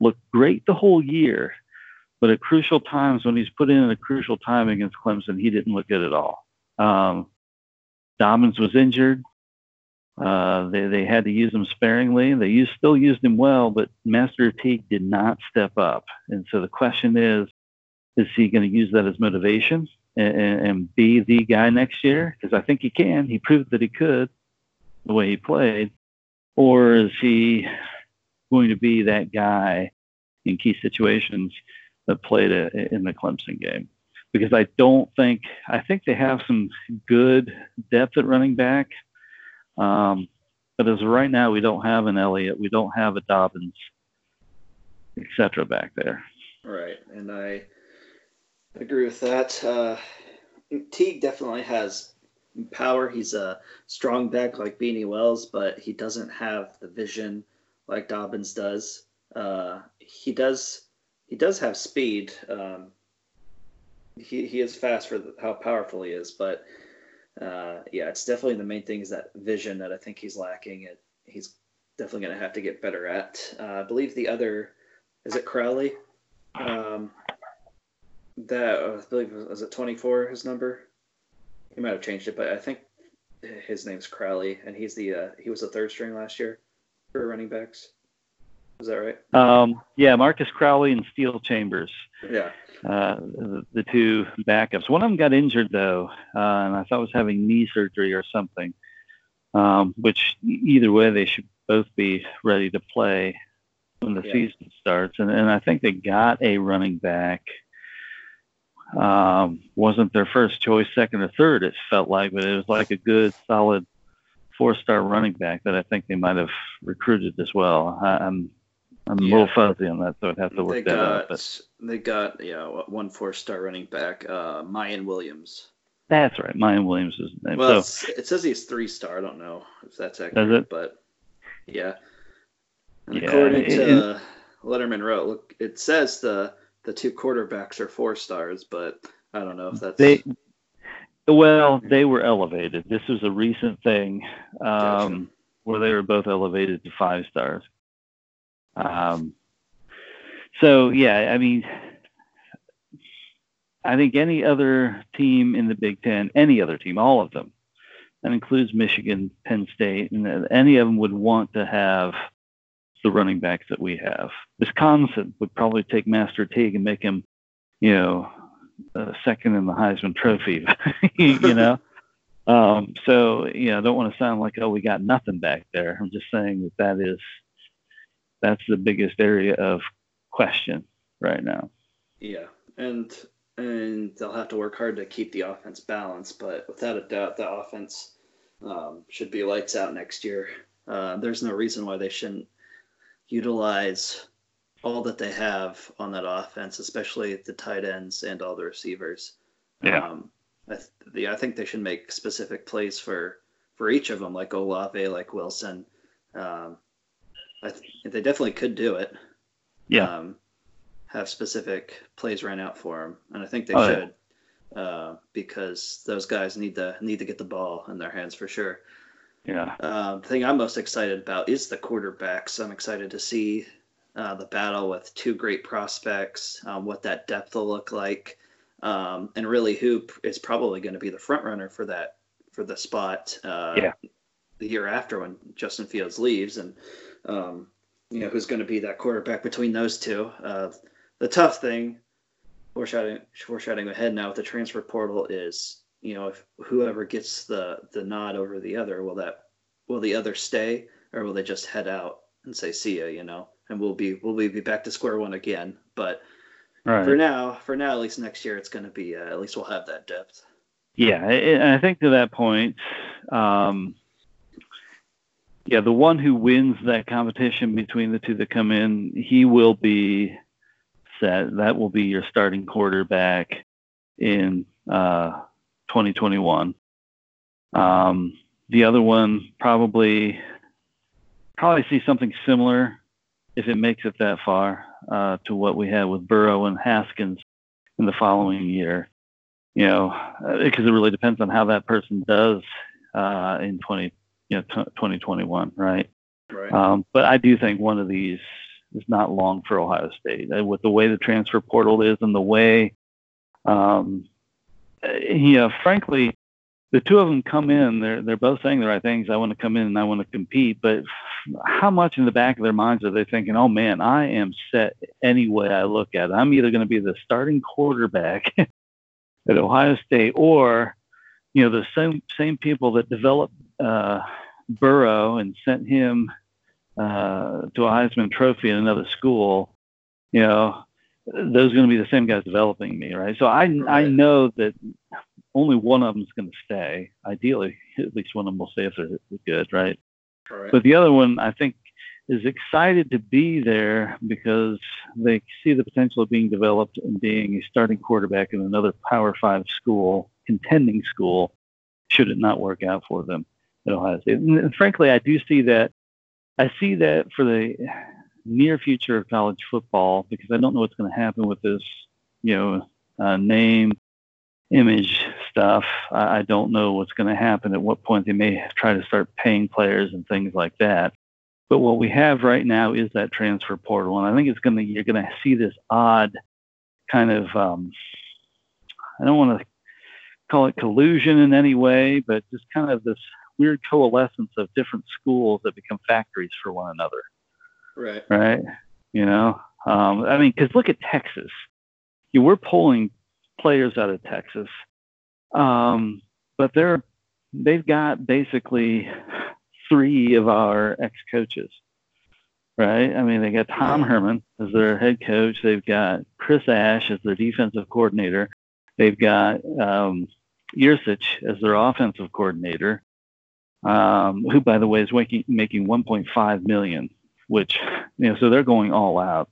looked great the whole year, but at crucial times when he's put in at a crucial time against Clemson, he didn't look good at all. Um, Dobbins was injured. Uh, they, they had to use him sparingly. They used, still used him well, but Master Teague did not step up. And so the question is, is he going to use that as motivation and, and be the guy next year? Because I think he can. He proved that he could the way he played. Or is he going to be that guy in key situations that played a, in the Clemson game? Because I don't think, I think they have some good depth at running back. Um, but as of right now, we don't have an Elliott, we don't have a Dobbins, etc. back there. Right, and I agree with that. Uh, Teague definitely has power. He's a strong back like Beanie Wells, but he doesn't have the vision like Dobbins does. Uh, he does he does have speed. Um, he, he is fast for how powerful he is, but uh, yeah, it's definitely the main thing is that vision that I think he's lacking. It he's definitely going to have to get better at. Uh, I believe the other is it Crowley. Um, that I believe was it 24 his number. He might have changed it, but I think his name's Crowley, and he's the uh, he was the third string last year for running backs. Is that right? Um, yeah, Marcus Crowley and Steele Chambers. Yeah. Uh, the, the, two backups. One of them got injured though, uh, and I thought was having knee surgery or something. Um, which either way, they should both be ready to play when the Yeah. season starts. And, and I think they got a running back. Um, wasn't their first choice, second or third. It felt like, but it was like a good, solid four-star running back that I think they might have recruited as well. I, I'm I'm a little fuzzy on that, so I'd have to work They that out. got But they got yeah one four star running back, uh, Miyan Williams. that's right. Miyan Williams is his name. Well, so it says he's three star. I don't know if that's Does accurate, it? but yeah. And Yeah, according it- to Lettermen Row, look, it says the the two quarterbacks are four stars, but I don't know if that's they well, they were elevated. This was a recent thing um, Gotcha. where they were both elevated to five stars. Um, so yeah, I mean, I think any other team in the Big Ten, any other team, all of them, that includes Michigan, Penn State, and uh, any of them would want to have the running backs that we have. Wisconsin would probably take Master Teague and make him, you know, uh, second in the Heisman Trophy, you know. Um, so you know, I don't want to sound like oh we got nothing back there. I'm just saying that that is that's the biggest area of question right now. yeah, and and they'll have to work hard to keep the offense balanced, but without a doubt, the offense um, should be lights out next year. Uh, there's no reason why they shouldn't utilize all that they have on that offense, especially the tight ends and all the receivers. Yeah. Um, I, th- the, I think they should make specific plays for for each of them, like Olave, like Wilson. Um, th- they definitely could do it. Yeah. Um, have specific plays ran out for them, and I think they Oh, yeah. should, uh, because those guys need to need to get the ball in their hands for sure. Yeah. Um, the thing I'm most excited about is the quarterbacks. I'm excited to see uh, the battle with two great prospects, um, what that depth will look like, um, and really who is probably going to be the front runner for that for the spot. Uh, Yeah. The year after when Justin Fields leaves, and um, you know who's going to be that quarterback between those two. Uh, the tough thing, foreshadowing, foreshadowing ahead now with the transfer portal is you know if whoever gets the the nod over the other will that will the other stay or will they just head out and say see ya you know and we'll be we'll be back to square one again but Right. for now for now at least next year it's going to be uh, at least we'll have that depth Yeah, and I think to that point, um, yeah, the one who wins that competition between the two that come in, he will be set. That will be your starting quarterback in uh, 2021. Um, the other one probably probably see something similar if it makes it that far uh, to what we had with Burrow and Haskins in the following year. You know, because uh, it really depends on how that person does uh, in 20, you know, t- 2021, right? Right. Um, but I do think one of these is not long for Ohio State. Uh, with the way the transfer portal is and the way, um, uh, you know, frankly, the two of them come in. They're they're both saying the right things. I want to come in and I want to compete. But how much in the back of their minds are they thinking? Oh man, I am set any way I look at it. I'm either going to be the starting quarterback at Ohio State, or you know, the same same people that developed uh, Burrow and sent him uh, to a Heisman Trophy in another school. You know, those are going to be the same guys developing me, right? So I right. I know that only one of them is going to stay. Ideally, at least one of them will stay if they're good, right? right? But the other one, I think, is excited to be there because they see the potential of being developed and being a starting quarterback in another Power Five school, contending school, should it not work out for them at Ohio State. And frankly, I do see that. I see that for the near future of college football because I don't know what's going to happen with this, you know, uh, name image stuff. I, I don't know what's going to happen. At what point they may try to start paying players and things like that. But what we have right now is that transfer portal, and I think it's going to you're going to see this odd kind of um, I don't want to call it collusion in any way, but just kind of this weird coalescence of different schools that become factories for one another. Right. Right. You know, um, I mean, because look at Texas. You, we're pulling players out of Texas, um, but they're they've got basically three of our ex coaches, right? I mean, they got Tom Herman as their head coach. They've got Chris Ash as their defensive coordinator. They've got um, Yurcich as their offensive coordinator, um, who, by the way, is making making 1.5 million, which you know, so they're going all out.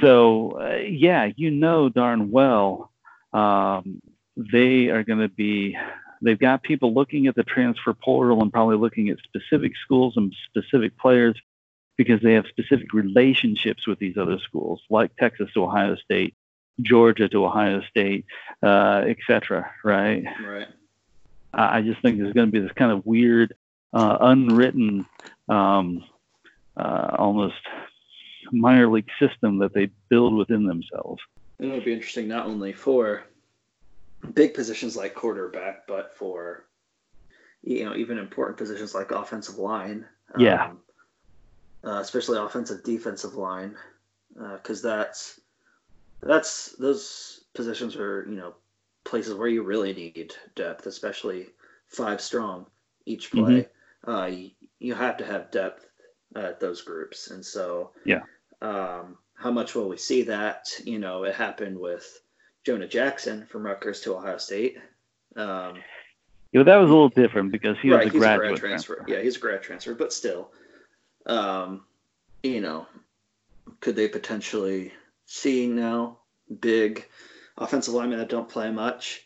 So uh, yeah, you know darn well um, they are going to be they've got people looking at the transfer portal and probably looking at specific schools and specific players because they have specific relationships with these other schools, like Texas to Ohio State, Georgia to Ohio State, uh, etc. Right? Right. I just think there's going to be this kind of weird, uh, unwritten, um, uh, almost minor league system that they build within themselves. And It would be interesting not only for big positions like quarterback, but for you know even important positions like offensive line. Yeah. Um, uh, especially offensive defensive line, because uh, that's that's those positions are you know places where you really need depth, especially five strong each play. Mm-hmm. Uh, you, you, have to have depth at those groups, and so yeah. Um, how much will we see that? You know, it happened with Jonah Jackson from Rutgers to Ohio State. Um, yeah, that was a little different because he right, was a graduate a grad transfer. transfer. Yeah, he's a grad transfer, but still, um, you know, could they potentially see now big offensive linemen that don't play much?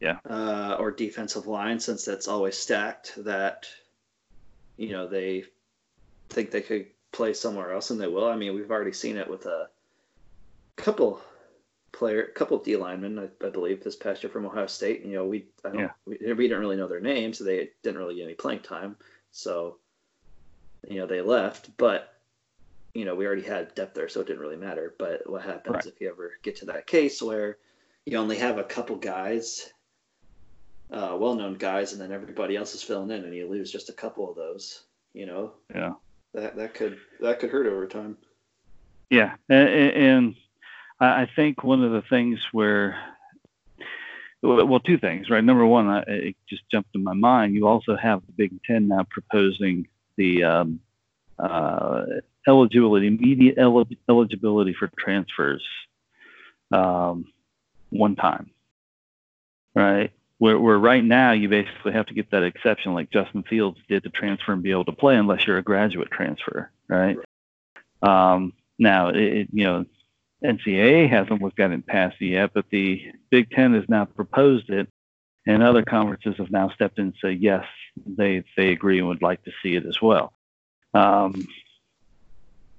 Yeah. Uh, or defensive line, since that's always stacked, that you know they think they could play somewhere else, and they will. I mean, we've already seen it with a couple player, couple of D linemen, I, I, believe, this past year from Ohio State. You know, we I don't, yeah. we, we didn't really know their names, so they didn't really get any playing time. So, you know, they left, but you know, we already had depth there, so it didn't really matter. But what happens right. if you ever get to that case where you only have a couple guys, uh, well-known guys, and then everybody else is filling in, and you lose just a couple of those? You know, yeah, that that could that could hurt over time. Yeah, and, and I think one of the things where, well, two things, right? Number one, I, it just jumped in my mind. You also have the Big Ten now proposing the um, uh, eligibility, immediate eligibility for transfers, um, one time, right? Where, where right now you basically have to get that exception, like Justin Fields did, to transfer and be able to play, unless you're a graduate transfer, right? Um, now, it, you know, NCAA hasn't looked at it passed it yet, but the Big Ten has now proposed it. and other conferences have now stepped in and say yes, they they agree and would like to see it as well. Um,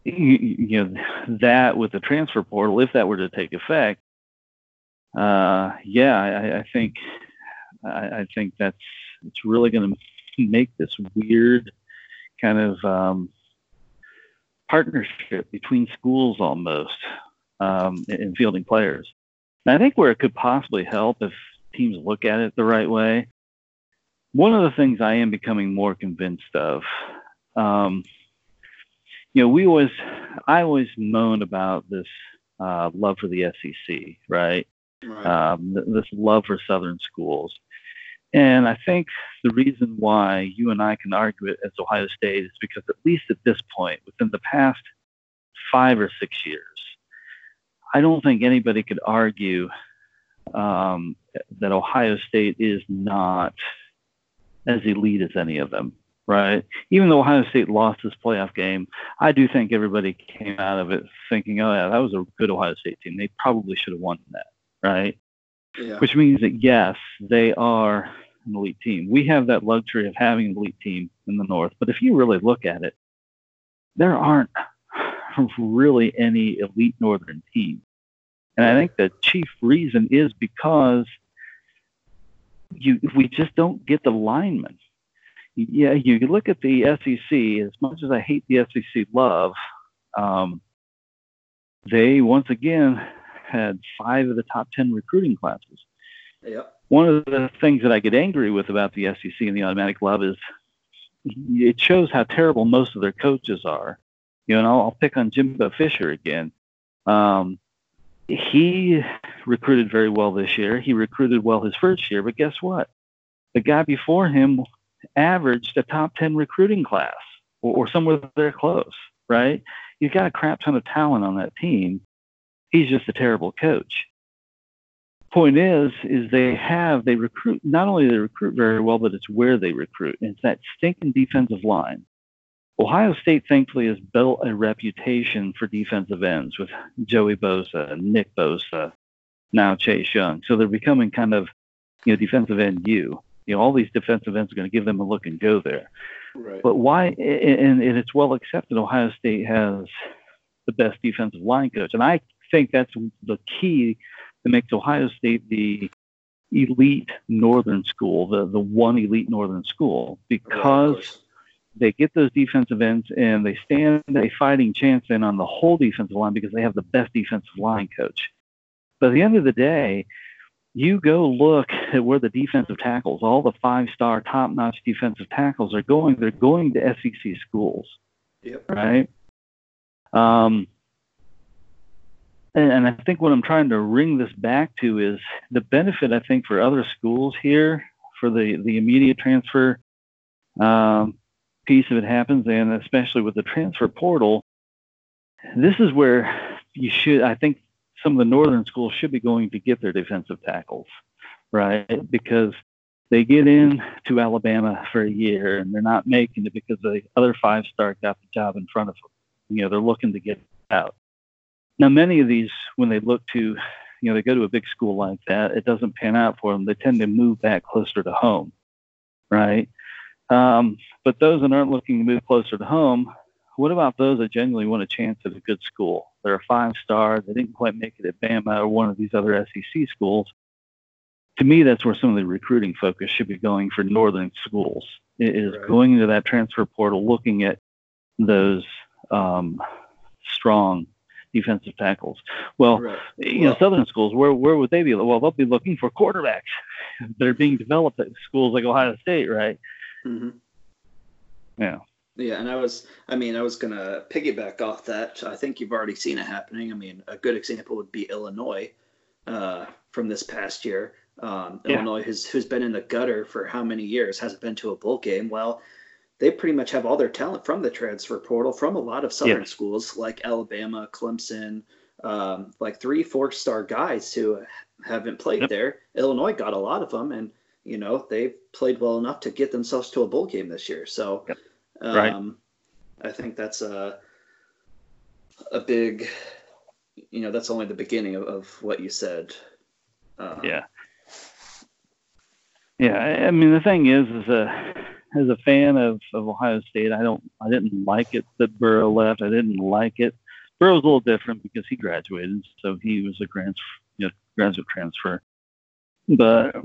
you, you know that with the transfer portal, if that were to take effect, uh, yeah, I, I think I, I, think that's it's really going to make this weird kind of um, partnership between schools almost um, in fielding players. And I think where it could possibly help if teams look at it the right way. One of the things I am becoming more convinced of, um, you know, we always, I always moan about this uh, love for the SEC, right? Right. Um, this love for Southern schools. And I think the reason why you and I can argue it as Ohio State is because, at least at this point, within the past five or six years, I don't think anybody could argue um, that Ohio State is not as elite as any of them, right? Even though Ohio State lost this playoff game, I do think everybody came out of it thinking, oh, yeah, that was a good Ohio State team. They probably should have won that, right? Yeah. Which means that, yes, they are an elite team. We have that luxury of having an elite team in the North. But if you really look at it, there aren't really any elite Northern teams. And I think the chief reason is because you we just don't get the linemen. Yeah, you look at the SEC. As much as I hate the SEC love, um, they once again had five of the top ten recruiting classes. Yep. One of the things that I get angry with about the SEC and the automatic love is it shows how terrible most of their coaches are. You know, I'll, I'll pick on Jimbo Fisher again. Um, he recruited very well this year. He recruited well his first year, but guess what? The guy before him averaged a top 10 recruiting class or, or somewhere there close, right? He's got a crap ton of talent on that team. He's just a terrible coach. Point is, is they have, they recruit, not only they recruit very well, but it's where they recruit. And it's that stinking defensive line. Ohio State thankfully has built a reputation for defensive ends with Joey Bosa, Nick Bosa, now Chase Young. So they're becoming kind of, you know, defensive end you. You know, all these defensive ends are going to give them a look and go there. Right. But why? And, and it's well accepted. Ohio State has the best defensive line coach, and I think that's the key that makes Ohio State the elite northern school, the the one elite northern school, because they get those defensive ends and they stand a fighting chance in on the whole defensive line because they have the best defensive line coach. But at the end of the day, you go look at where the defensive tackles, all the five star top notch defensive tackles are going, they're going to SEC schools. Yep. Right? Um, and, I think what I'm trying to ring this back to is the benefit I think for other schools here for the, the immediate transfer um, piece if it happens, and especially with the transfer portal, this is where you should, I think, some of the northern schools should be going to get their defensive tackles, right? Because they get in to Alabama for a year and they're not making it because the other five star got the job in front of them. You know, they're looking to get out. Now, many of these, when they look to, you know, they go to a big school like that, it doesn't pan out for them. They tend to move back closer to home, right? Um, but those that aren't looking to move closer to home, what about those that genuinely want a chance at a good school? They're a five star, they didn't quite make it at Bama or one of these other SEC schools. To me, that's where some of the recruiting focus should be going for northern schools. It is right. going into that transfer portal, looking at those um, strong defensive tackles. Well, right. you well, know, southern schools, where where would they be? Well, they'll be looking for quarterbacks that are being developed at schools like Ohio State, right? Mm-hmm. Yeah. Yeah, and I was, I mean, I was gonna piggyback off that. I think you've already seen it happening. I mean, a good example would be Illinois uh, from this past year. Um, yeah. Illinois, who's who's been in the gutter for how many years, hasn't been to a bowl game. Well, they pretty much have all their talent from the transfer portal from a lot of southern yeah. schools like Alabama, Clemson, um, like three, four star guys who haven't played yep. there. Illinois got a lot of them, and you know they've played well enough to get themselves to a bowl game this year. So, yep. um. I think that's a a big, you know, that's only the beginning of, of what you said. Um, yeah. Yeah, I I mean the thing is, is a as a fan of, of Ohio State, I don't I didn't like it that Burrow left. I didn't like it. Burrow's a little different because he graduated, so he was a grad, you know, graduate transfer. But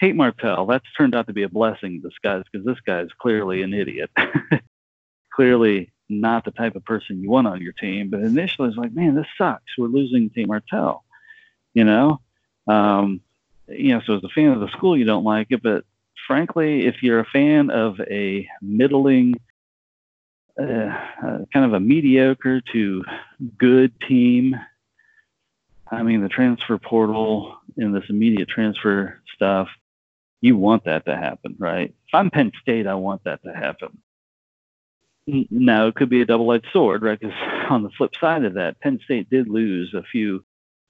Tate Martell, that's turned out to be a blessing in disguise because this guy is clearly an idiot. clearly not the type of person you want on your team. But initially, it's like, man, this sucks. We're losing Tate Martell. You know, um, you know. So as a fan of the school, you don't like it. But frankly, if you're a fan of a middling, uh, uh, kind of a mediocre to good team, I mean, the transfer portal and this immediate transfer stuff, you want that to happen, right? If I'm Penn State, I want that to happen. Now, it could be a double edged sword, right? Because on the flip side of that, Penn State did lose a few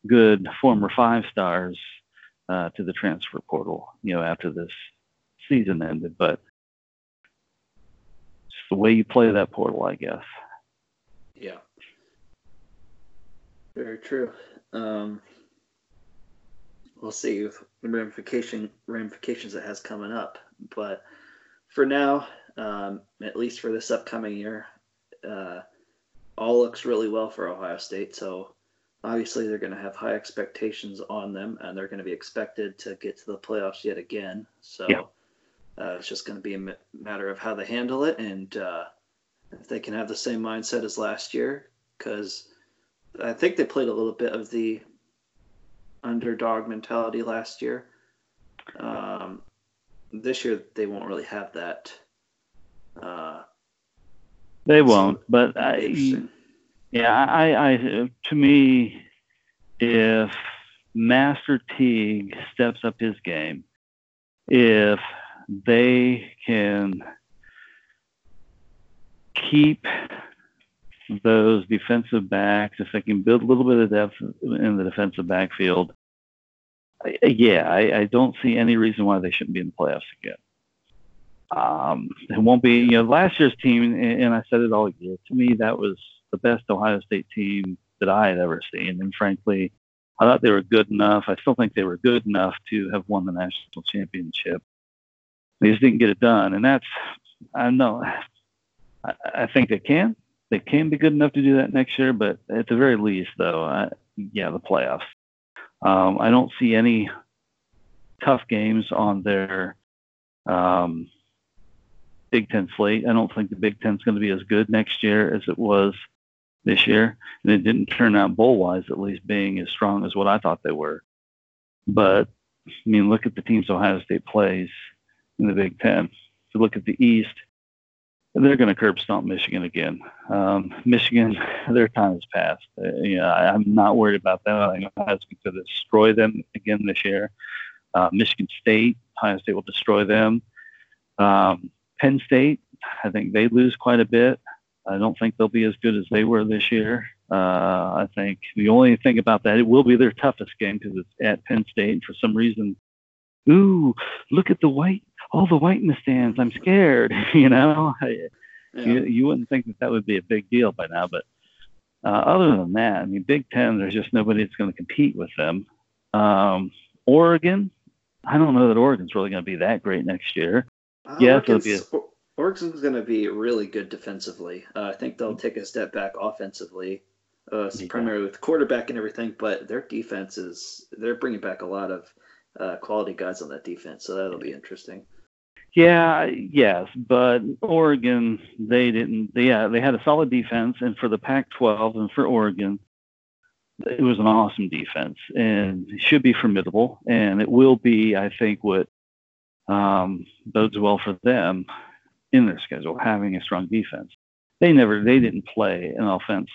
good former five stars uh, to the transfer portal, you know, after this season ended. But it's the way you play that portal, I guess. Yeah. Very true. Um, we'll see the ramification ramifications it has coming up. But for now, um, at least for this upcoming year, uh, all looks really well for Ohio State. So obviously they're going to have high expectations on them, and they're going to be expected to get to the playoffs yet again. So Yeah. Uh, it's just going to be a matter of how they handle it, and uh, if they can have the same mindset as last year, because I think they played a little bit of the underdog mentality last year. Um, this year they won't really have that. Uh, They won't, but I. Yeah, I, I, to me, if Master Teague steps up his game, if they can keep those defensive backs, if they can build a little bit of depth in the defensive backfield, yeah, I, I don't see any reason why they shouldn't be in the playoffs again. Um, it won't be, you know, last year's team, and, and I said it all year. To me, that was the best Ohio State team that I had ever seen, and frankly, I thought they were good enough. I still think they were good enough to have won the national championship. They just didn't get it done, and that's I know. I, I think they can. They can be good enough to do that next year, but at the very least, though, I, yeah, the playoffs. Um, I don't see any tough games on their um, Big Ten slate. I don't think the Big Ten's going to be as good next year as it was this year, and it didn't turn out bowl wise, at least being as strong as what I thought they were. But I mean, look at the teams Ohio State plays in the Big Ten. If you look at the East, they're going to curb stomp Michigan again. Um, Michigan, their time has passed. Uh, you know, I, I'm not worried about them. I think Ohio State's going to destroy them again this year. Uh, Michigan State, Ohio State will destroy them. Um, Penn State, I think they lose quite a bit. I don't think they'll be as good as they were this year. Uh, I think the only thing about that, it will be their toughest game because it's at Penn State. And for some reason, ooh, look at the white, all the white in the stands. I'm scared. you know, I, Yeah. you, you wouldn't think that that would be a big deal by now. But uh, other than that, I mean, Big Ten, there's just nobody that's going to compete with them. Um, Oregon, I don't know that Oregon's really going to be that great next year. Uh, Yeah, it'll Oregon's, Or- Oregon's going to be really good defensively. Uh, I think they'll take a step back offensively, uh, Yeah. primarily with quarterback and everything. But their defense is they're bringing back a lot of uh, quality guys on that defense, so that'll be interesting. Yeah, yes, but Oregon, they didn't. They, yeah, they had a solid defense, and for the Pac-12 and for Oregon, it was an awesome defense, and should be formidable, and it will be, I think, what um, bodes well for them in their schedule, having a strong defense. They never, they didn't play an offense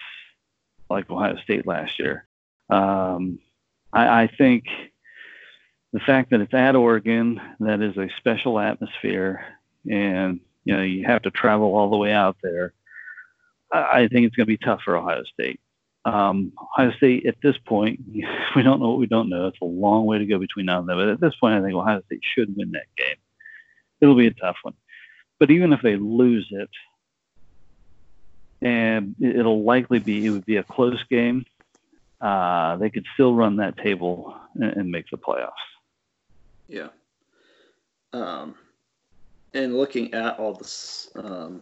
like Ohio State last year. Um, I, I think the fact that it's at Oregon, that is a special atmosphere, and you know you have to travel all the way out there. I, think it's going to be tough for Ohio State. Um, Ohio State at this point, we don't know what we don't know. It's a long way to go between now and then, but at this point, I think Ohio State should win that game. It'll be a tough one, but even if they lose it, and it- it'll likely be it would be a close game. Uh, they could still run that table and, and make the playoffs. Yeah. Um, and looking at all this, um,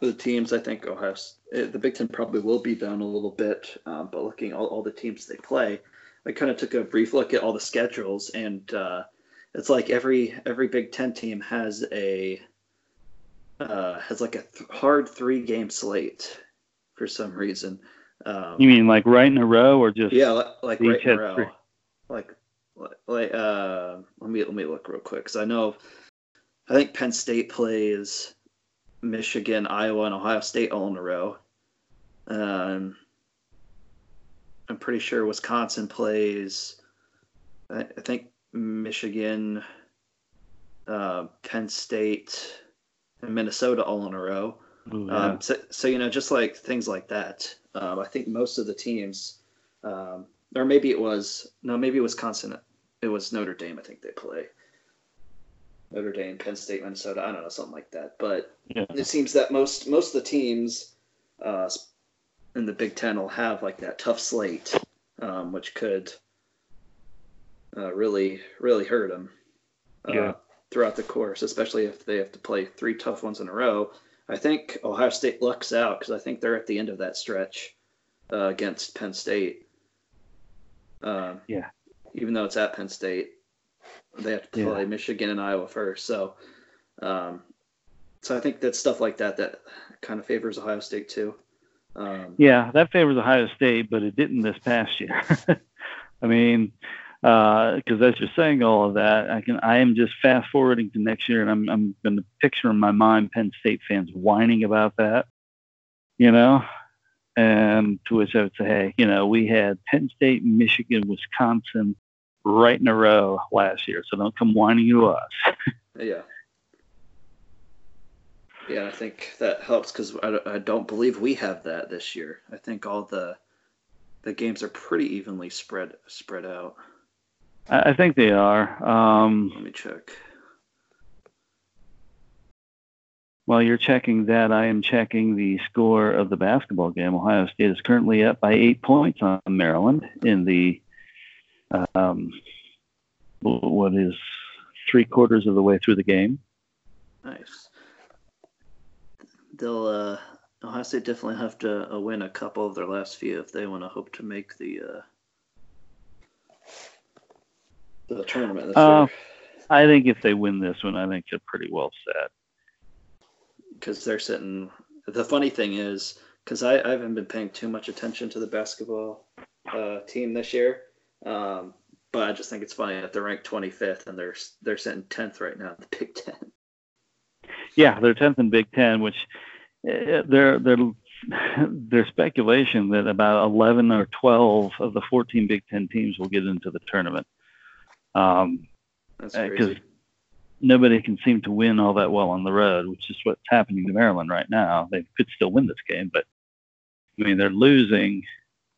the teams, I think Ohio, the Big Ten probably will be down a little bit. Um, but looking at all, all the teams they play, I kind of took a brief look at all the schedules, and uh, it's like every every Big Ten team has a uh, has like a th- hard three game slate for some reason. Um, you mean like right in a row, or just yeah, like, like right in a row, three. like like uh, let me let me look real quick because I know I think Penn State plays Michigan, Iowa, and Ohio State all in a row. Um, I'm pretty sure Wisconsin plays. I, I think Michigan, uh, Penn State, and Minnesota all in a row. Ooh, yeah. um, so, so, you know, just like things like that. Um, I think most of the teams, um, or maybe it was no, maybe Wisconsin. It was Notre Dame. I think they play. Notre Dame, Penn State, Minnesota. I don't know, something like that. But yeah. it seems that most most of the teams uh, in the Big Ten will have like that tough slate, um, which could uh, really really hurt them uh, yeah. throughout the course, especially if they have to play three tough ones in a row. I think Ohio State lucks out because I think they're at the end of that stretch uh, against Penn State. Um, yeah. Even though it's at Penn State, they have to play yeah. Michigan and Iowa first. So, um, so I think that stuff like that that kind of favors Ohio State too. Um, yeah, that favors Ohio State, but it didn't this past year. I mean, because uh, as you're saying all of that, I can I am just fast forwarding to next year, and I'm I'm going to picture in my mind Penn State fans whining about that, you know, and to which I would say, hey, you know, we had Penn State, Michigan, Wisconsin, right in a row last year. So don't come whining to us. yeah. Yeah, I think that helps because I, I don't believe we have that this year. I think all the the games are pretty evenly spread spread out. I, I think they are. Um, Let me check. While you're checking that, I am checking the score of the basketball game. Ohio State is currently up by eight points on Maryland in the um, what is three quarters of the way through the game. Nice. They'll uh, Ohio State definitely have to uh, win a couple of their last few if they want to hope to make the uh, the tournament this uh. I think if they win this one, I think they're pretty well set. Because they're sitting. The funny thing is, because I, I haven't been paying too much attention to the basketball uh, team this year. Um, but I just think it's funny that they're ranked 25th and they're they're sitting 10th right now in the Big Ten. Yeah, they're 10th in Big Ten, which uh, they're they're there's speculation that about 11 or 12 of the 14 Big Ten teams will get into the tournament. Um, That's uh, crazy. Nobody can seem to win all that well on the road, which is what's happening to Maryland right now. They could still win this game, but I mean they're losing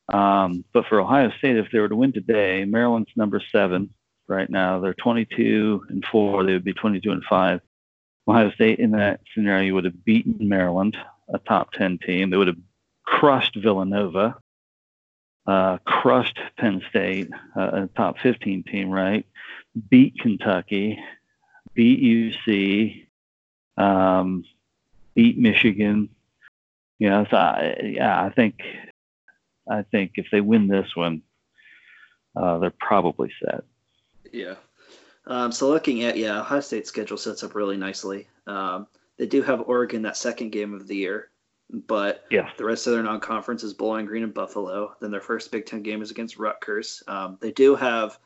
um, but for Ohio State, if they were to win today, Maryland's number seven right now. They're 22 and four. They would be 22 and five. Ohio State in that scenario would have beaten Maryland, a top 10 team. They would have crushed Villanova, uh, crushed Penn State, uh, a top 15 team, right? Beat Kentucky, beat UC, um, beat Michigan. You know, so I, yeah, I think I think if they win this one, uh, they're probably set. Yeah. Um, so looking at yeah, Ohio State's schedule sets up really nicely. Um, they do have Oregon that second game of the year, but yeah. the rest of their non-conference is Bowling Green and Buffalo. Then their first Big Ten game is against Rutgers. Um, they do have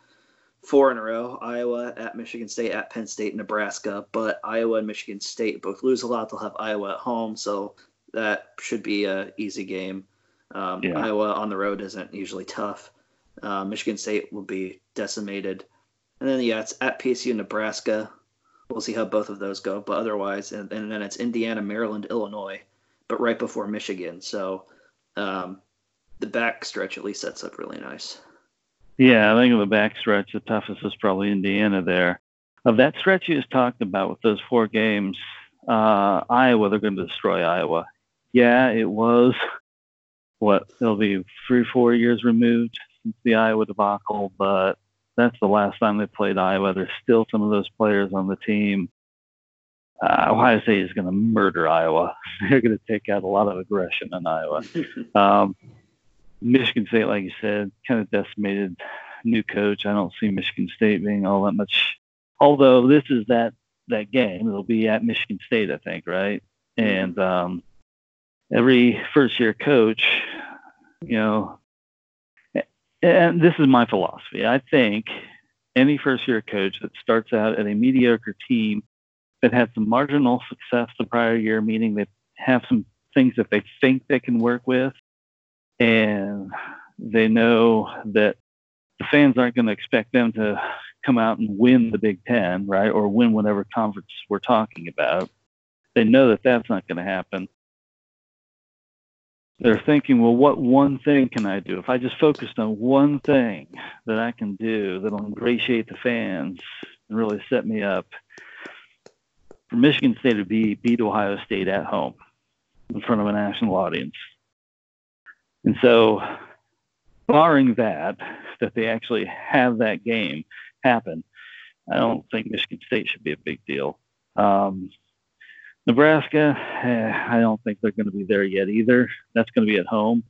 four in a row: Iowa at Michigan State, at Penn State, Nebraska. But Iowa and Michigan State both lose a lot. They'll have Iowa at home, so that should be a easy game. Um, yeah. Iowa on the road isn't usually tough. Uh, Michigan State will be decimated. And then, yeah, it's at PSU, Nebraska. We'll see how both of those go. But otherwise, and, and then it's Indiana, Maryland, Illinois, but right before Michigan. So um, the back stretch at least sets up really nice. Yeah, I think of the back stretch, the toughest is probably Indiana there. Of that stretch you just talked about with those four games, uh, Iowa, they're going to destroy Iowa. Yeah, it was what it'll be three four years removed since the Iowa debacle, but That's the last time they played Iowa. There's still some of those players on the team. Uh, Ohio State is going to murder Iowa. They're going to take out a lot of aggression in Iowa. Um, Michigan State, like you said, kind of decimated new coach. I don't see Michigan State being all that much. Although this is that that game, it'll be at Michigan State, I think, right? And um, every first year coach, you know, and this is my philosophy. I think any first year coach that starts out at a mediocre team that had some marginal success the prior year, meaning they have some things that they think they can work with, and they know that the fans aren't going to expect them to come out and win the Big Ten, right, or win whatever conference we're talking about. They know that that's not going to happen. They're thinking, well, what one thing can I do? If I just focused on one thing that I can do that'll ingratiate the fans and really set me up for Michigan State to be beat Ohio State at home in front of a national audience. And so, barring that, that they actually have that game happen, I don't think Michigan State should be a big deal. Um, Nebraska, eh, I don't think they're going to be there yet either. That's going to be at home,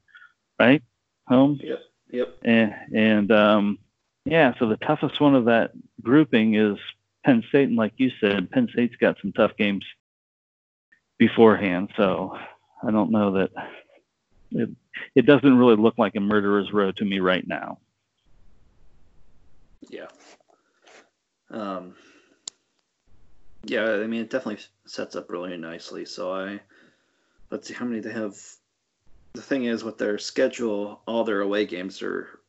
right? Home. Yep. Yep. And, and um, yeah, so the toughest one of that grouping is Penn State, and like you said, Penn State's got some tough games beforehand. So I don't know that it, it doesn't really look like a murderer's row to me right now. Yeah. Um, yeah, I mean, it definitely sets up really nicely. So I, let's see how many they have. The thing is, with their schedule, all their away games are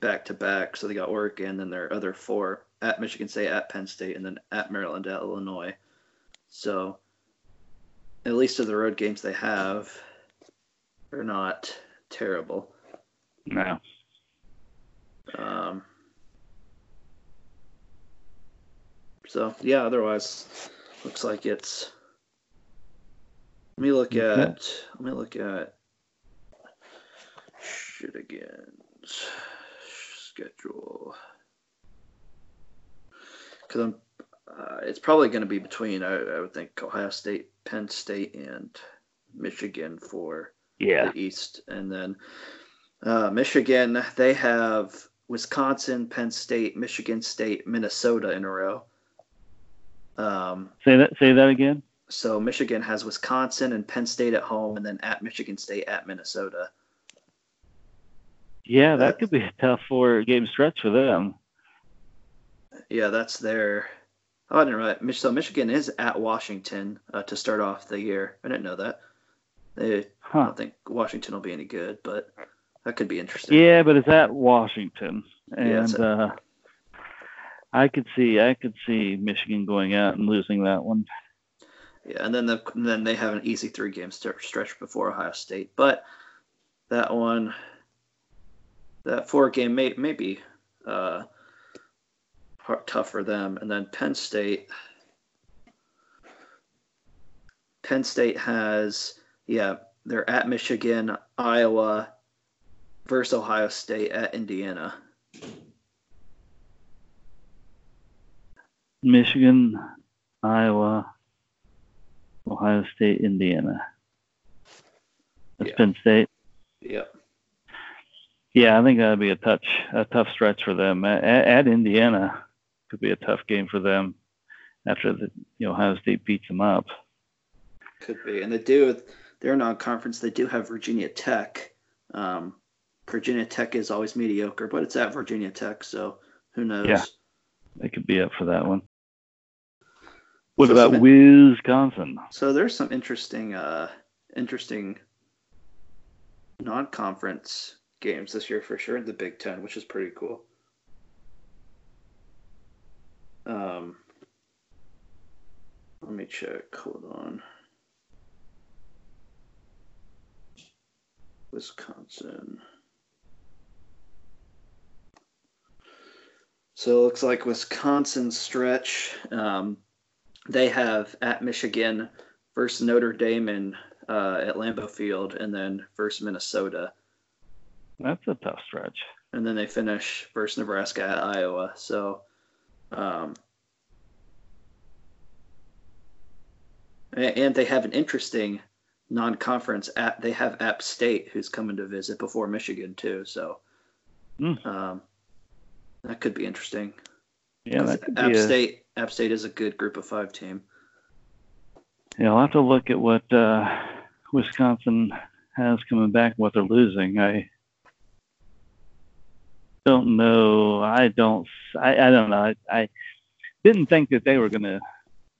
back to back. So they got Oregon, and then their other four at Michigan State, at Penn State, and then at Maryland, at Illinois. So at least of the road games they have are not terrible. No. Um, so yeah, otherwise, looks like it's. Let me look at. Okay. Let me look at. Shit again. Schedule. Because I'm. Uh, it's probably going to be between I, I would think Ohio State, Penn State, and Michigan for Yeah. the East, and then uh, Michigan. They have Wisconsin, Penn State, Michigan State, Minnesota in a row. Um, Say that. Say that again. so Michigan has Wisconsin and Penn State at home, and then at Michigan State at Minnesota. Yeah, That's- that could be a tough four game stretch for them. Yeah, that's their. Oh, I didn't realize. So Michigan is at Washington uh, to start off the year. I didn't know that. They, I Huh. don't think Washington will be any good, but that could be interesting. Yeah, but it's at Washington, Yeah, and uh, I could see I could see Michigan going out and losing that one. Yeah, and then the, and then they have an easy three game st- stretch before Ohio State, but that one, that four game may maybe uh, tough for them, and then Penn State. Penn State has yeah they're at Michigan, Iowa, versus Ohio State at Indiana. Michigan, Iowa, Ohio State, Indiana. That's Yeah. Penn State. Yep. Yeah, I think that'd be a touch a tough stretch for them. At, at Indiana could be a tough game for them after the you know Ohio State beats them up. Could be, and they do. They're non-conference. They do have Virginia Tech. Um, Virginia Tech is always mediocre, but it's at Virginia Tech, so who knows? Yeah. They could be up for that one. What So about some- Wisconsin? So there's some interesting, uh, interesting non-conference games this year for sure in the Big Ten, which is pretty cool. Um, let me check. Hold on. Wisconsin. So it looks like Wisconsin stretch. Um, they have at Michigan versus Notre Dame and uh, at Lambeau Field, and then versus Minnesota. That's a tough stretch. and then they finish versus Nebraska at Iowa. So, um, and they have an interesting non-conference app. They have App State, who's coming to visit before Michigan too. So, Mm. um, that could be interesting. Yeah, that could App a, State. App State is a good Group of Five team. Yeah, I'll have to look at what uh, Wisconsin has coming back, what they're losing. I don't know. I don't. I, I don't know. I, I didn't think that they were going to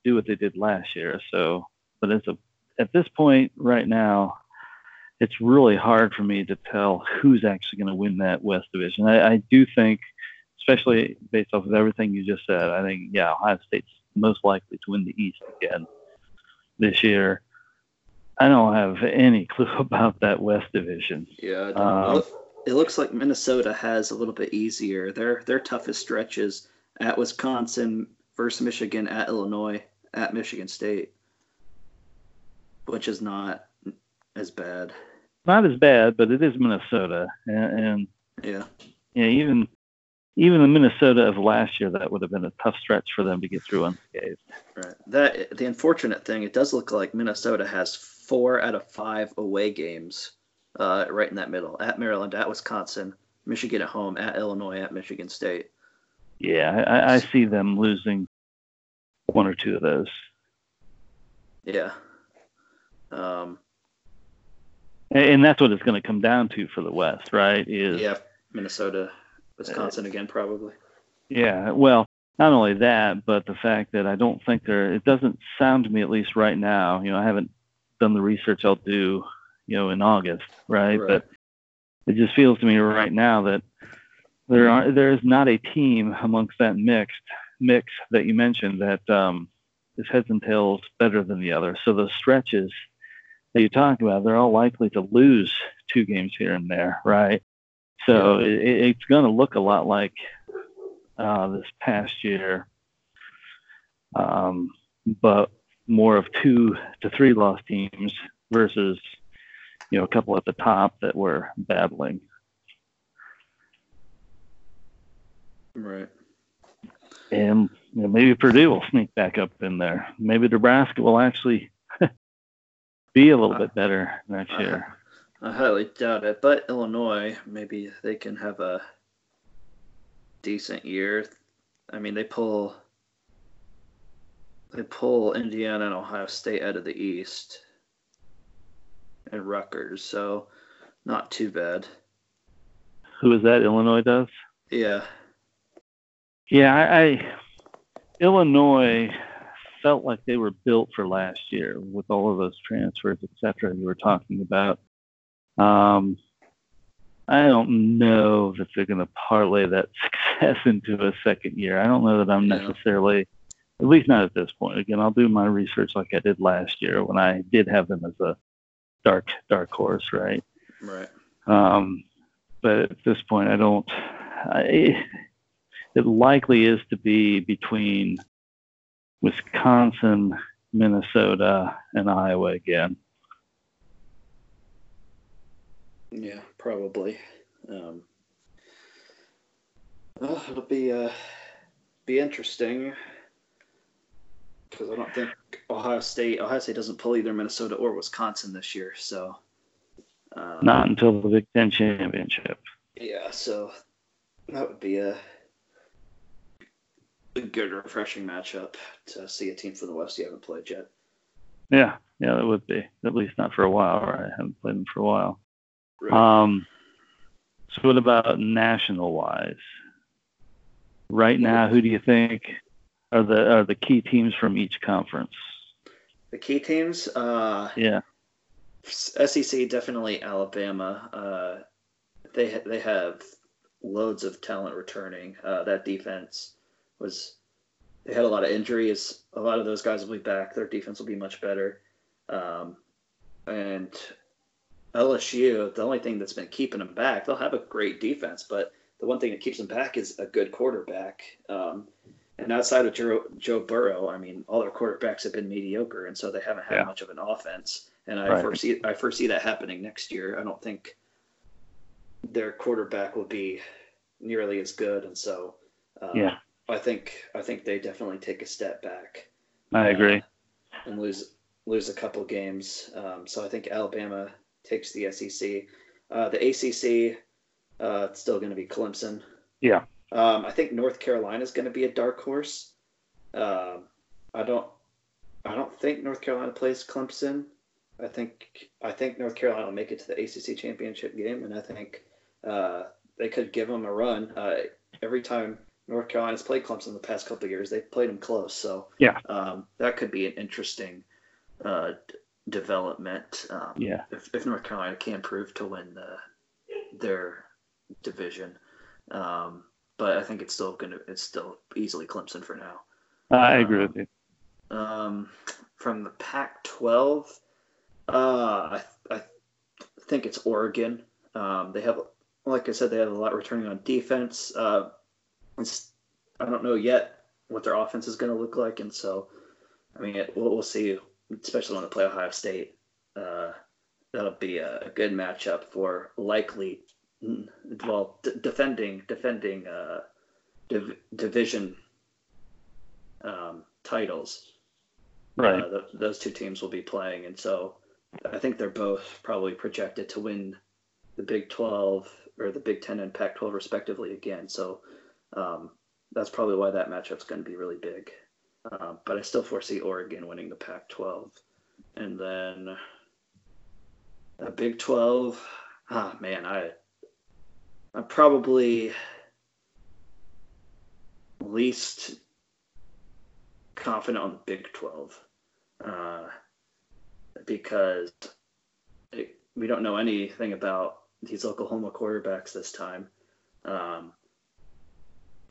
do what they did last year. So, but it's a at this point right now, it's really hard for me to tell who's actually going to win that West Division. I, I do think, especially based off of everything you just said, I think yeah, Ohio State's most likely to win the East again this year. I don't have any clue about that West Division. Yeah, Um, it looks like Minnesota has a little bit easier. Their their toughest stretches at Wisconsin versus Michigan, at Illinois, at Michigan State, which is not as bad. Not as bad, but it is Minnesota, and, and Yeah, yeah, even even the Minnesota of last year, that would have been a tough stretch for them to get through unscathed. right. That the unfortunate thing, it does look like Minnesota has four out of five away games, uh, right in that middle. At Maryland, at Wisconsin, Michigan at home, at Illinois, at Michigan State. Yeah, I, I see them losing one or two of those. Yeah. Um, And, that's what it's going to come down to for the West, right? Is yeah, Minnesota, Wisconsin again, probably. Yeah, well, not only that, but the fact that I don't think there, it doesn't sound to me, at least right now, you know, I haven't done the research I'll do, you know, in August, right? Right. But it just feels to me right now that there are, there is not a team amongst that mixed mix that you mentioned that um, is heads and tails better than the other. So those stretches that you talk about, they're all likely to lose two games here and there, right? So it, it's going to look a lot like uh, this past year, um, but more of two to three loss teams versus you know a couple at the top that were battling. Right. And you know, maybe Purdue will sneak back up in there. Maybe Nebraska will actually be a little bit better next year. I highly doubt it, but Illinois, maybe they can have a decent year. I mean, they pull they pull Indiana and Ohio State out of the East, and Rutgers, so not too bad. Who is that? Illinois does. Yeah, Yeah, I, I Illinois felt like they were built for last year with all of those transfers, et cetera, you were talking about. Um, I don't know that they're going to parlay that success into a second year. I don't know that I'm necessarily, at least not at this point. Again, I'll do my research like I did last year when I did have them as a dark dark horse, right? right. Um, but at this point, I don't. I, it likely is to be between Wisconsin, Minnesota, and Iowa again. Yeah, probably. Um, well, it'll be uh, be interesting because I don't think Ohio State Ohio State doesn't pull either Minnesota or Wisconsin this year. So um, Not until the Big Ten championship. yeah, so that would be a, a good refreshing matchup to see a team from the West you haven't played yet. Yeah, yeah, that would be at least not for a while. Or I haven't played them for a while. Right. Um, so what about national wise? Right now, who do you think are the are the key teams from each conference? the key teams, uh, Yeah. SEC definitely Alabama. Uh, they ha- they have loads of talent returning. Uh, that defense was they had a lot of injuries. A lot of those guys will be back. Their defense will be much better. Um, and LSU, the only thing that's been keeping them back, they'll have a great defense, but the one thing that keeps them back is a good quarterback. Um, and outside of Joe, Joe Burrow, I mean, all their quarterbacks have been mediocre, and so they haven't had Yeah. much of an offense. And I Right. foresee I foresee that happening next year. I don't think their quarterback will be nearly as good, and so uh, Yeah. I think I think they definitely take a step back. I agree. uh, and lose lose a couple games. Um, so I think Alabama takes the SEC. Uh, the ACC, uh, it's still going to be Clemson. Yeah. Um, I think North Carolina is going to be a dark horse. Um, I don't. I don't think North Carolina plays Clemson. I think I think North Carolina will make it to the ACC championship game, and I think uh, they could give them a run. Uh, every time North Carolina's played Clemson in the past couple of years, they've played them close. So Yeah. um, that could be an interesting uh, development. Um, Yeah. if, if North Carolina can prove to win the, their division, um, but I think it's still gonna it's still easily Clemson for now. I agree with you. Um, from the Pac-12, uh, I, I think it's Oregon. Um, they have, like I said, they have a lot returning on defense. Uh, it's, I don't know yet what their offense is going to look like, and so, I mean, it, we'll, we'll see. Especially when they play Ohio State, uh, that'll be a, a good matchup for likely, mm, well, d- defending defending uh, div- division um, titles Right. uh, th- those two teams will be playing, and so I think they're both probably projected to win the Big 12 or the Big 10 and Pac 12 respectively again. So um, that's probably why that matchup's going to be really big. Uh, but I still foresee Oregon winning the Pac 12. And then the Big 12, ah, man, I, I'm probably least confident on the Big 12 uh, because it, we don't know anything about these Oklahoma quarterbacks this time. Um,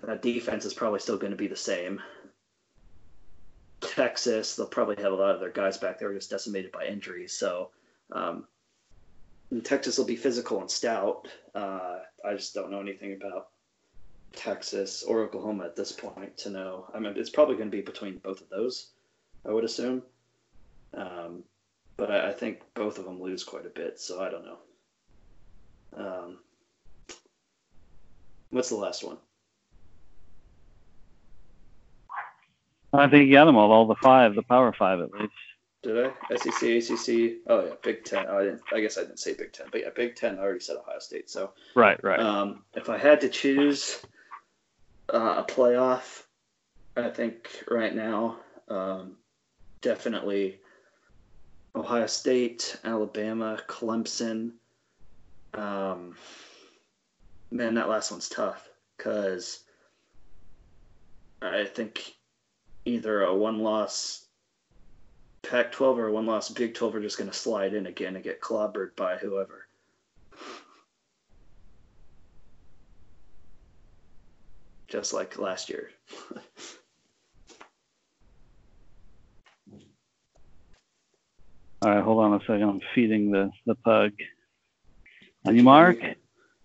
that defense is probably still going to be the same. Texas, they'll probably have a lot of their guys back there just decimated by injuries. So um, Texas will be physical and stout. Uh, I just don't know anything about Texas or Oklahoma at this point to know. I mean, it's probably going to be between both of those, I would assume. Um, but I, I think both of them lose quite a bit, so I don't know. Um, what's the last one? I think you got them all, all the five, the Power Five at least. Did I? SEC, ACC. Oh yeah, Big Ten. Oh, I didn't. I guess I didn't say Big Ten, but yeah, Big Ten. I already said Ohio State. So Right, right. Um, if I had to choose uh, a playoff, I think right now, um, definitely Ohio State, Alabama, Clemson. Um, man, that last one's tough because I think either a one loss Pac 12 or a one loss Big 12 are just going to slide in again and get clobbered by whoever. just like last year. All right, hold on a second. I'm feeding the, the pug. On your mark,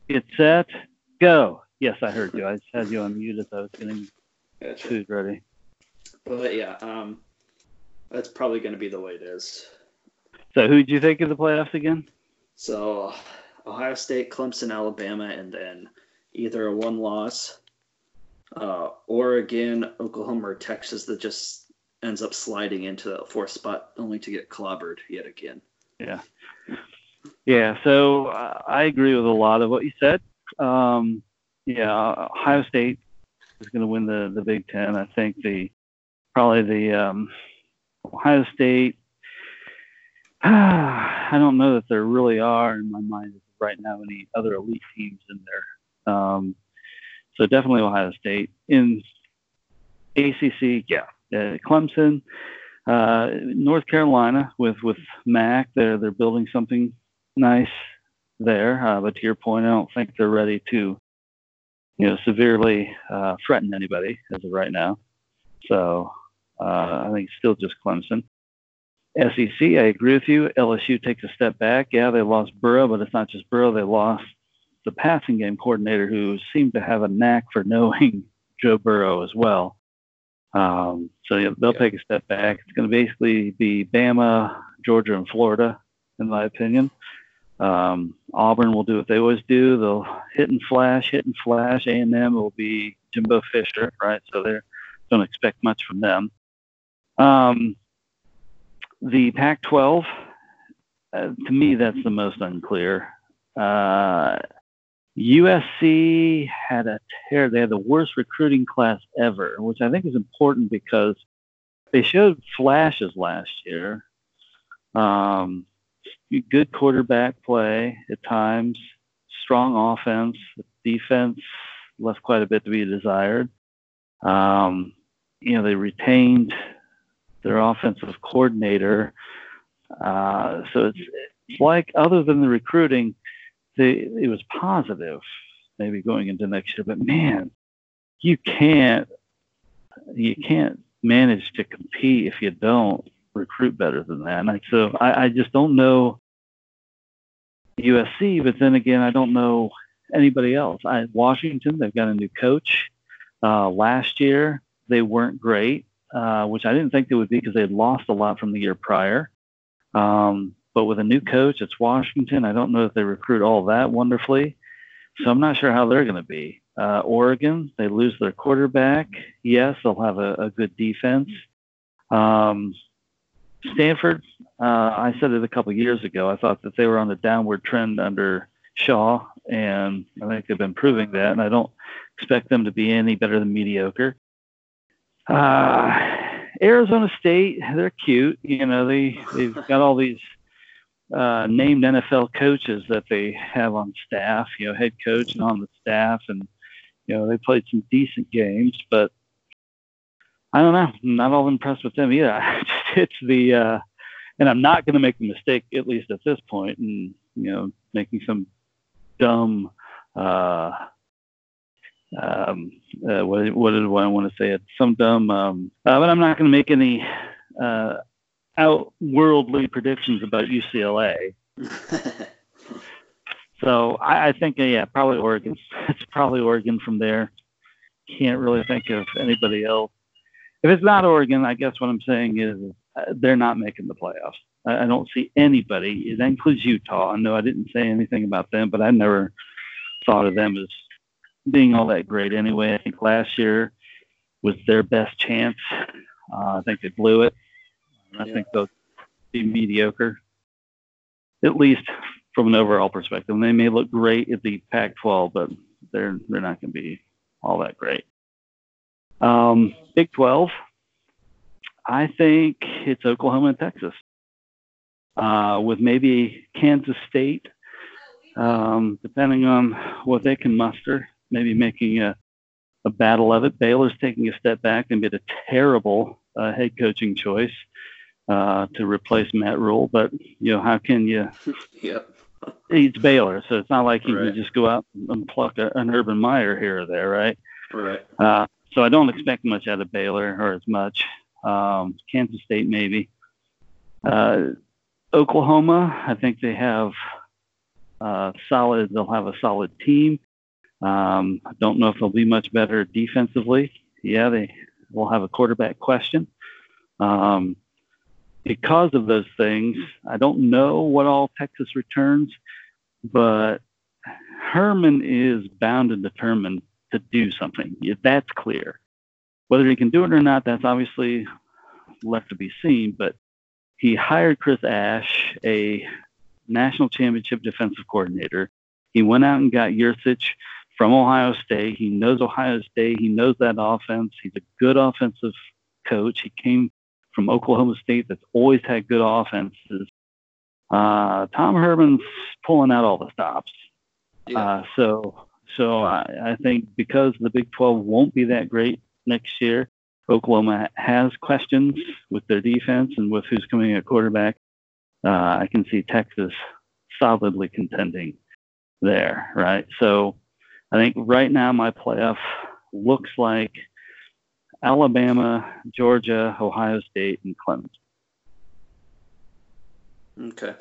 get set, go. Yes, I heard you. I just had you on mute as I was getting Gotcha. food ready. But yeah, um, that's probably going to be the way it is. So, who do you think of the playoffs again? So Ohio State, Clemson, Alabama, and then either a one loss, uh, Oregon, Oklahoma, or Texas that just ends up sliding into the fourth spot only to get clobbered yet again. Yeah. Yeah, so uh, I agree with a lot of what you said. Um, yeah, Ohio State is going to win the, the Big Ten. I think the probably the um, Ohio State. I don't know that there really are in my mind right now any other elite teams in there. Um, so definitely Ohio State in ACC. Yeah, uh, Clemson, uh, North Carolina with with Mack. They're they're building something nice there. Uh, but to your point, I don't think they're ready to, you know, severely uh, threaten anybody as of right now. So I think still just Clemson. SEC, I agree with you. LSU takes a step back. Yeah, they lost Burrow, but it's not just Burrow. They lost the passing game coordinator who seemed to have a knack for knowing Joe Burrow as well. Um, so yeah, they'll Yeah. take a step back. It's going to basically be Bama, Georgia, and Florida, in my opinion. Um, Auburn will do what they always do. They'll hit and flash, hit and flash. A&M will be Jimbo Fisher, right? So they don't expect much from them. Um, the Pac-12, uh, to me, that's the most unclear. Uh, USC had a tear. They had the worst recruiting class ever, which I think is important because they showed flashes last year. Um, good quarterback play at times, strong offense, defense left quite a bit to be desired. Um, you know, they retained their offensive coordinator. Uh, so it's, like, other than the recruiting, it was positive maybe going into next year. But man, you can't you can't manage to compete if you don't recruit better than that. And so I, I just don't know USC, but then again, I don't know anybody else. I, Washington, they've got a new coach. Uh, last year, they weren't great, uh, which I didn't think they would be because they had lost a lot from the year prior. Um, but with a new coach, it's Washington. I don't know if they recruit all that wonderfully. So I'm not sure how they're going to be. Uh, Oregon, they lose their quarterback. Yes, they'll have a, a good defense. Um, Stanford, uh, I said it a couple years ago. I thought that they were on the downward trend under Shaw, and I think they've been proving that. And I don't expect them to be any better than mediocre. Uh, Arizona State, they're cute. You know, they they've got all these uh, named NFL coaches that they have on staff. You know, head coach and on the staff, and you know they played some decent games, but I don't know. I'm not all impressed with them either. it's the, uh, and I'm not going to make the mistake, at least at this point, and you know, making some dumb. Uh, um, uh, what, what did I want to say? It's some dumb, um, uh, but I'm not going to make any uh, outworldly predictions about UCLA. so I, I think, uh, yeah, probably Oregon. It's probably Oregon from there. Can't really think of anybody else. If it's not Oregon, I guess what I'm saying is uh, they're not making the playoffs. I, I don't see anybody. That includes Utah. I know I didn't say anything about them, but I never thought of them as being all that great anyway. I think last year was their best chance. Uh, I think they blew it. I yeah. think they'll be mediocre, at least from an overall perspective. And they may look great at the Pac-12, but they're they're not going to be all that great. Um, Big 12, I think it's Oklahoma and Texas, uh, with maybe Kansas State, um, depending on what they can muster, maybe making a, a battle of it. Baylor's taking a step back and made a terrible uh, head coaching choice uh, to replace Matt Rhule. But you know, how can you? yep. He's Baylor, so it's not like he right. can just go out and pluck a, an Urban Meyer here or there, right? Right. Uh, so I don't expect much out of Baylor or as much. Um, Kansas State maybe. Uh, Oklahoma, I think they have uh, solid. They'll have a solid team. Um, I don't know if they'll be much better defensively. Yeah, they will have a quarterback question. Um, because of those things, I don't know what all Texas returns, but Herman is bound and determined to do something. If that's clear. Whether he can do it or not, that's obviously left to be seen. But he hired Chris Ash, a national championship defensive coordinator. He went out and got Yurcich from Ohio State. He knows Ohio State. He knows that offense. He's a good offensive coach. He came from Oklahoma State that's always had good offenses. Uh, Tom Herman's pulling out all the stops. Yeah. Uh, so, so I, I think because the Big 12 won't be that great next year, Oklahoma has questions with their defense and with who's coming at quarterback. Uh, I can see Texas solidly contending there, right? So I think right now my playoff looks like Alabama, Georgia, Ohio State, and Clemson. Okay.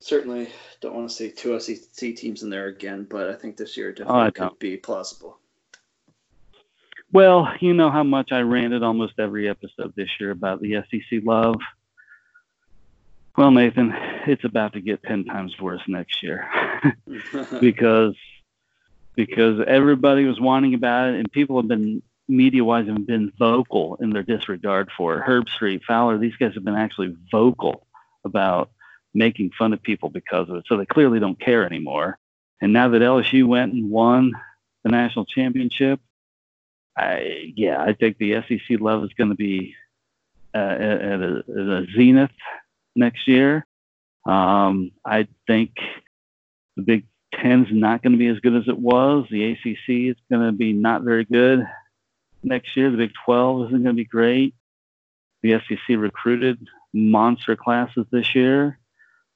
Certainly don't want to see two SEC teams in there again, but I think this year oh, definitely oh, could be plausible. Well, you know how much I ranted almost every episode this year about the SEC love. Well, Nathan, it's about to get ten times worse next year because because everybody was whining about it, and people have been media-wise have been vocal in their disregard for it. Herbstreit, Fowler, these guys have been actually vocal about making fun of people because of it. So they clearly don't care anymore. And now that LSU went and won the national championship, I yeah, I think the SEC love is going to be uh, at, a, at a zenith next year. Um, I think the Big Ten's not going to be as good as it was. The ACC is going to be not very good next year. The Big 12 isn't going to be great. The SEC recruited monster classes this year.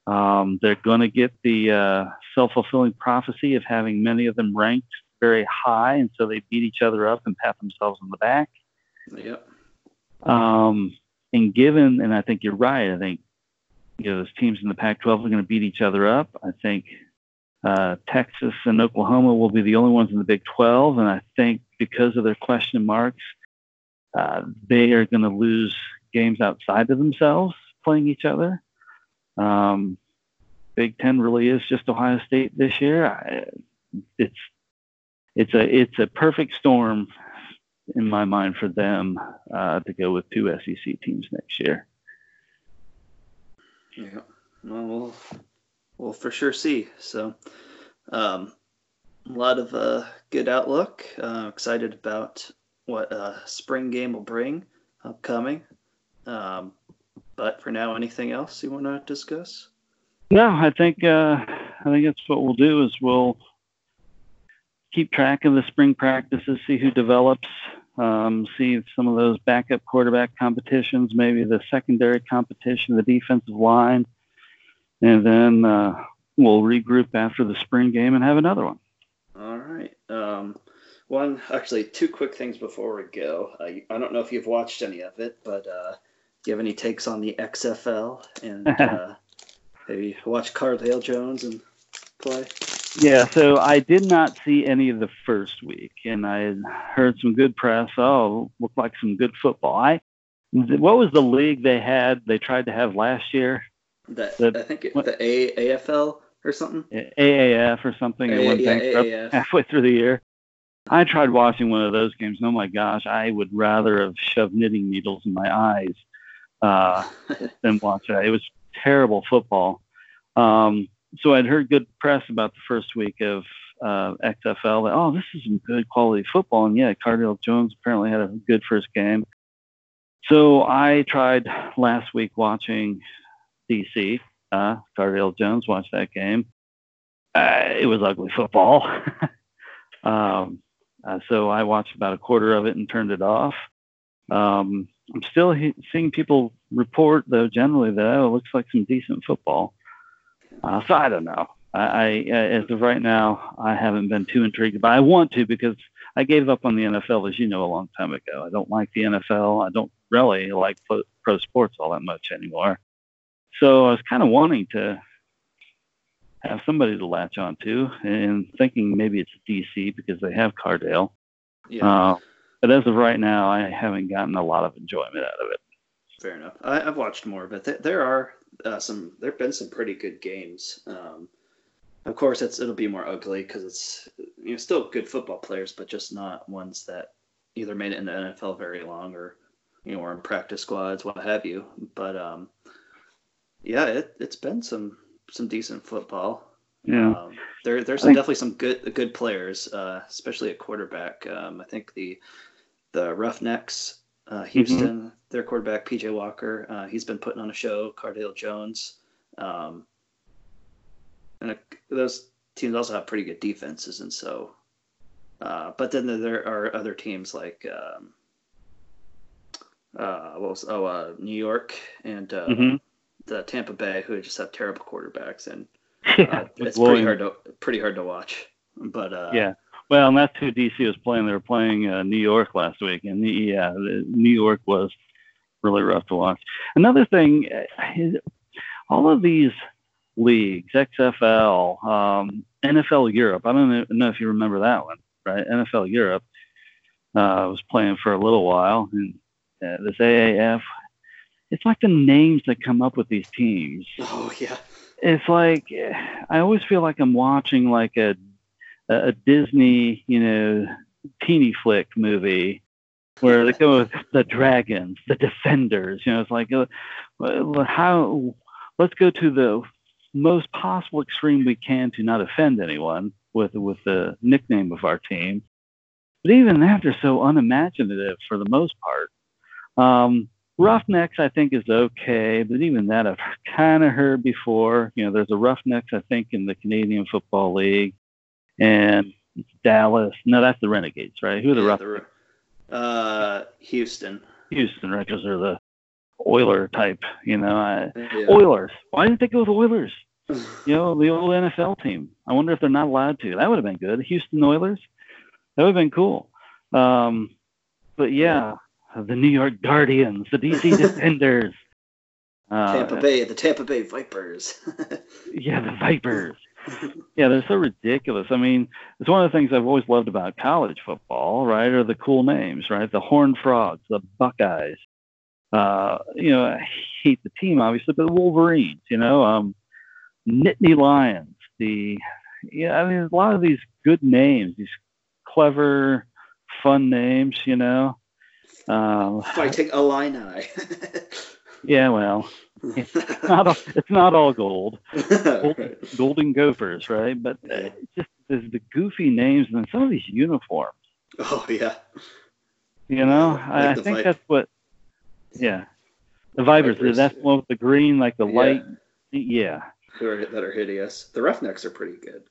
Um, they're going to get the uh, self-fulfilling prophecy of having many of them ranked very high, and so they beat each other up and pat themselves on the back. Yep. Um, and given, and I think you're right. I think you know those teams in the Pac-12 are going to beat each other up. I think uh, Texas and Oklahoma will be the only ones in the Big 12, and I think because of their question marks, uh, they are going to lose games outside of themselves playing each other. Um, Big Ten really is just Ohio State this year. I, it's it's a it's a perfect storm in my mind for them uh, to go with two SEC teams next year. Yeah, well, we'll we'll for sure see. So, um, a lot of uh, good outlook. Uh, excited about what uh, spring game will bring upcoming. Um, but for now, anything else you want to discuss? No, I think uh, I think that's what we'll do. Is we'll keep track of the spring practices, see who develops, um, see some of those backup quarterback competitions, maybe the secondary competition, the defensive line, and then uh, we'll regroup after the spring game and have another one. All right. Um, one, actually, two quick things before we go. Uh, I don't know if you've watched any of it, but uh, do you have any takes on the XFL and uh, have you watched Cardale Jones and play? Yeah, so I did not see any of the first week, and I heard some good press. Oh, looked like some good football. I what was the league they had? They tried to have last year. The, the I think it, the A, AFL or something. AAF or something. A, it went yeah, bankrupt AAF. halfway through the year. I tried watching one of those games, and oh my gosh, I would rather have shoved knitting needles in my eyes uh, than watch that. It was terrible football. Um, so I'd heard good press about the first week of uh, XFL. That, oh, this is some good quality football, and yeah, Cardale Jones apparently had a good first game. So I tried last week watching DC. Uh, Cardale Jones watched that game. Uh, it was ugly football. um, uh, so I watched about a quarter of it and turned it off. Um, I'm still he- seeing people report, though, generally that oh, it looks like some decent football. Uh, so I don't know. I, I, as of right now, I haven't been too intrigued, but I want to because I gave up on the NFL, as you know, a long time ago. I don't like the NFL. I don't really like pro, pro sports all that much anymore. So I was kind of wanting to have somebody to latch on to and thinking maybe it's DC because they have Cardale. Yeah, Uh, but as of right now, I haven't gotten a lot of enjoyment out of it. fair enough. I, I've watched more of it. There are uh, some. There've been some pretty good games. Um, of course, it's it'll be more ugly because it's you know still good football players, but just not ones that either made it in the NFL very long or you know or in practice squads, what have you. But um, yeah, it it's been some some decent football. Yeah. Um, there, there's definitely some good good players, uh, especially at quarterback. Um, I think the the Roughnecks, uh, Houston, their quarterback PJ Walker, uh, he's been putting on a show. Cardale Jones, um, and uh those teams also have pretty good defenses, and so. Uh, but then there are other teams like um, uh, what was oh uh, New York and uh, Mhm. the Tampa Bay who just have terrible quarterbacks and Yeah. it's Well, pretty hard to pretty hard to watch. But uh, Yeah. Well, and that's who DC was playing. They were playing uh, New York last week, and yeah, the, New York was really rough to watch. Another thing, is all of these leagues, XFL, um, NFL Europe. I don't know- know if you remember that one, right? NFL Europe uh, was playing for a little while, and uh, this AAF. it's like the names that come up with these teams. Oh yeah. It's like I always feel like I'm watching like a a Disney, you know, teeny flick movie where they go with the dragons, the defenders. You know, it's like uh, how let's go to the most possible extreme we can to not offend anyone with with the nickname of our team. But even that, they're so unimaginative for the most part. Um, Roughnecks, I think, is okay, but even that I've kind of heard before. You know, there's a Roughnecks, I think, in the Canadian Football League, and Dallas. No, that's the Renegades, right? Who are the yeah, the, uh, Houston. Houston, right? Because they're the Oiler type, you know. I, Yeah. Oilers. Why didn't they go with Oilers? You know, the old NFL team. I wonder if they're not allowed to. That would have been good. Houston Oilers. That would have been cool. Um, but yeah, the New York Guardians, the DC Defenders. Uh, Tampa Bay, the Tampa Bay Vipers. Yeah, the Vipers. Yeah, they're so ridiculous. I mean, it's one of the things I've always loved about college football, right? Are the cool names, right? The Horned Frogs, the Buckeyes. Uh, you know, I hate the team obviously, but the Wolverines. You know, um, Nittany Lions. The yeah, I mean, a lot of these good names, these clever, fun names. You know. Um, Fighting Illini. yeah, well, it's not all, it's not all gold. golden, golden gophers, right? But uh, Yeah. just the, the goofy names and then some of these uniforms. oh yeah. You know, I, I think Vi- that's what. Yeah, the Vipers. Vipers, That's the one with the green, like the light. Yeah, that are hideous. The Roughnecks are pretty good.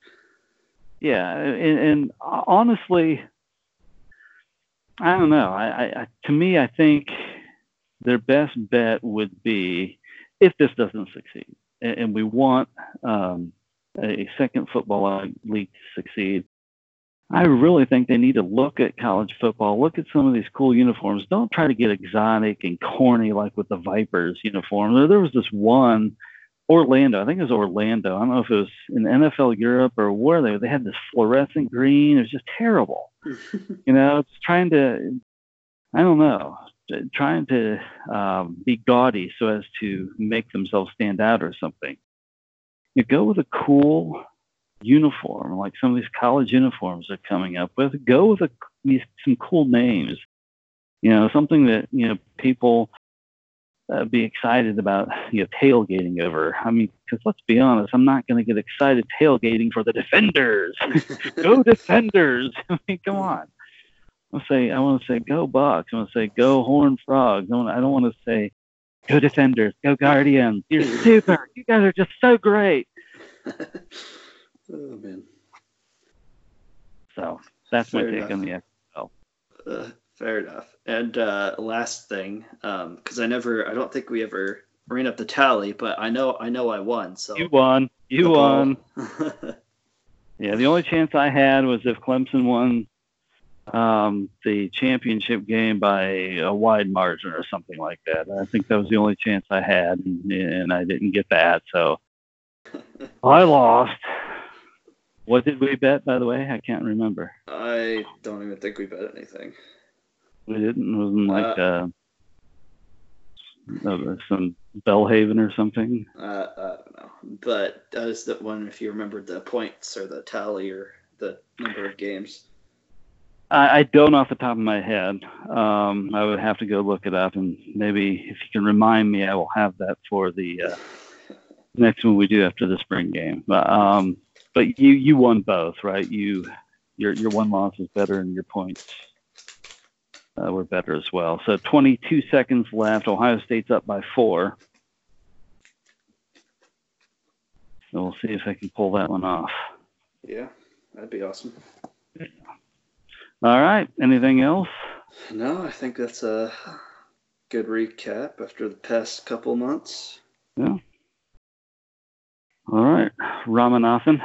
yeah, and, and honestly, I don't know. I, I to me, I think their best bet would be if this doesn't succeed, and, and we want um, a second football league to succeed. I really think they need to look at college football, look at some of these cool uniforms. Don't try to get exotic and corny like with the Vipers uniform. There, there was this one, Orlando. I think it was Orlando. I don't know if it was in NFL Europe or where they they had this fluorescent green. It was just terrible. you know, it's trying to, I don't know, trying to um, be gaudy so as to make themselves stand out or something. You go with a cool uniform, like some of these college uniforms are coming up with. Go with a, these some cool names. You know, something that you know people uh, be excited about. You know, tailgating over. I mean, because let's be honest, I'm not going to get excited tailgating for the defenders. go defenders! I mean, come on. I'll say I want to say go Bucks. I want to say go Horn Frogs. I, wanna, I don't want to say go defenders, go Guardians. You're super. You guys are just so great. oh man. So that's my Fair take on the Uh, fair enough. And uh, last thing, because I never, I don't think we ever ran up the tally, but I know, I know, I won. So You won. You won. Yeah, the only chance I had was if Clemson won um, the championship game by a wide margin or something like that. I think that was the only chance I had, and, and I didn't get that. So I lost. What did we bet, by the way? I can't remember. I don't even think we bet anything. We didn't. It wasn't like uh, uh, some Bellhaven or something. Uh, I don't know, but that was the one. If you remembered the points or the tally or the number of games. I, I don't off the top of my head. Um, I would have to go look it up, and maybe if you can remind me, I will have that for the uh, next one we do after the spring game. But um, but you you won both, right? You your your one loss is better, and your points uh, were better as well. So 22 seconds left. Ohio State's up by four. So we'll see if I can pull that one off. Yeah, that'd be awesome. All right. Anything else? No, I think that's a good recap after the past couple months. Yeah. All right. Ramanathan.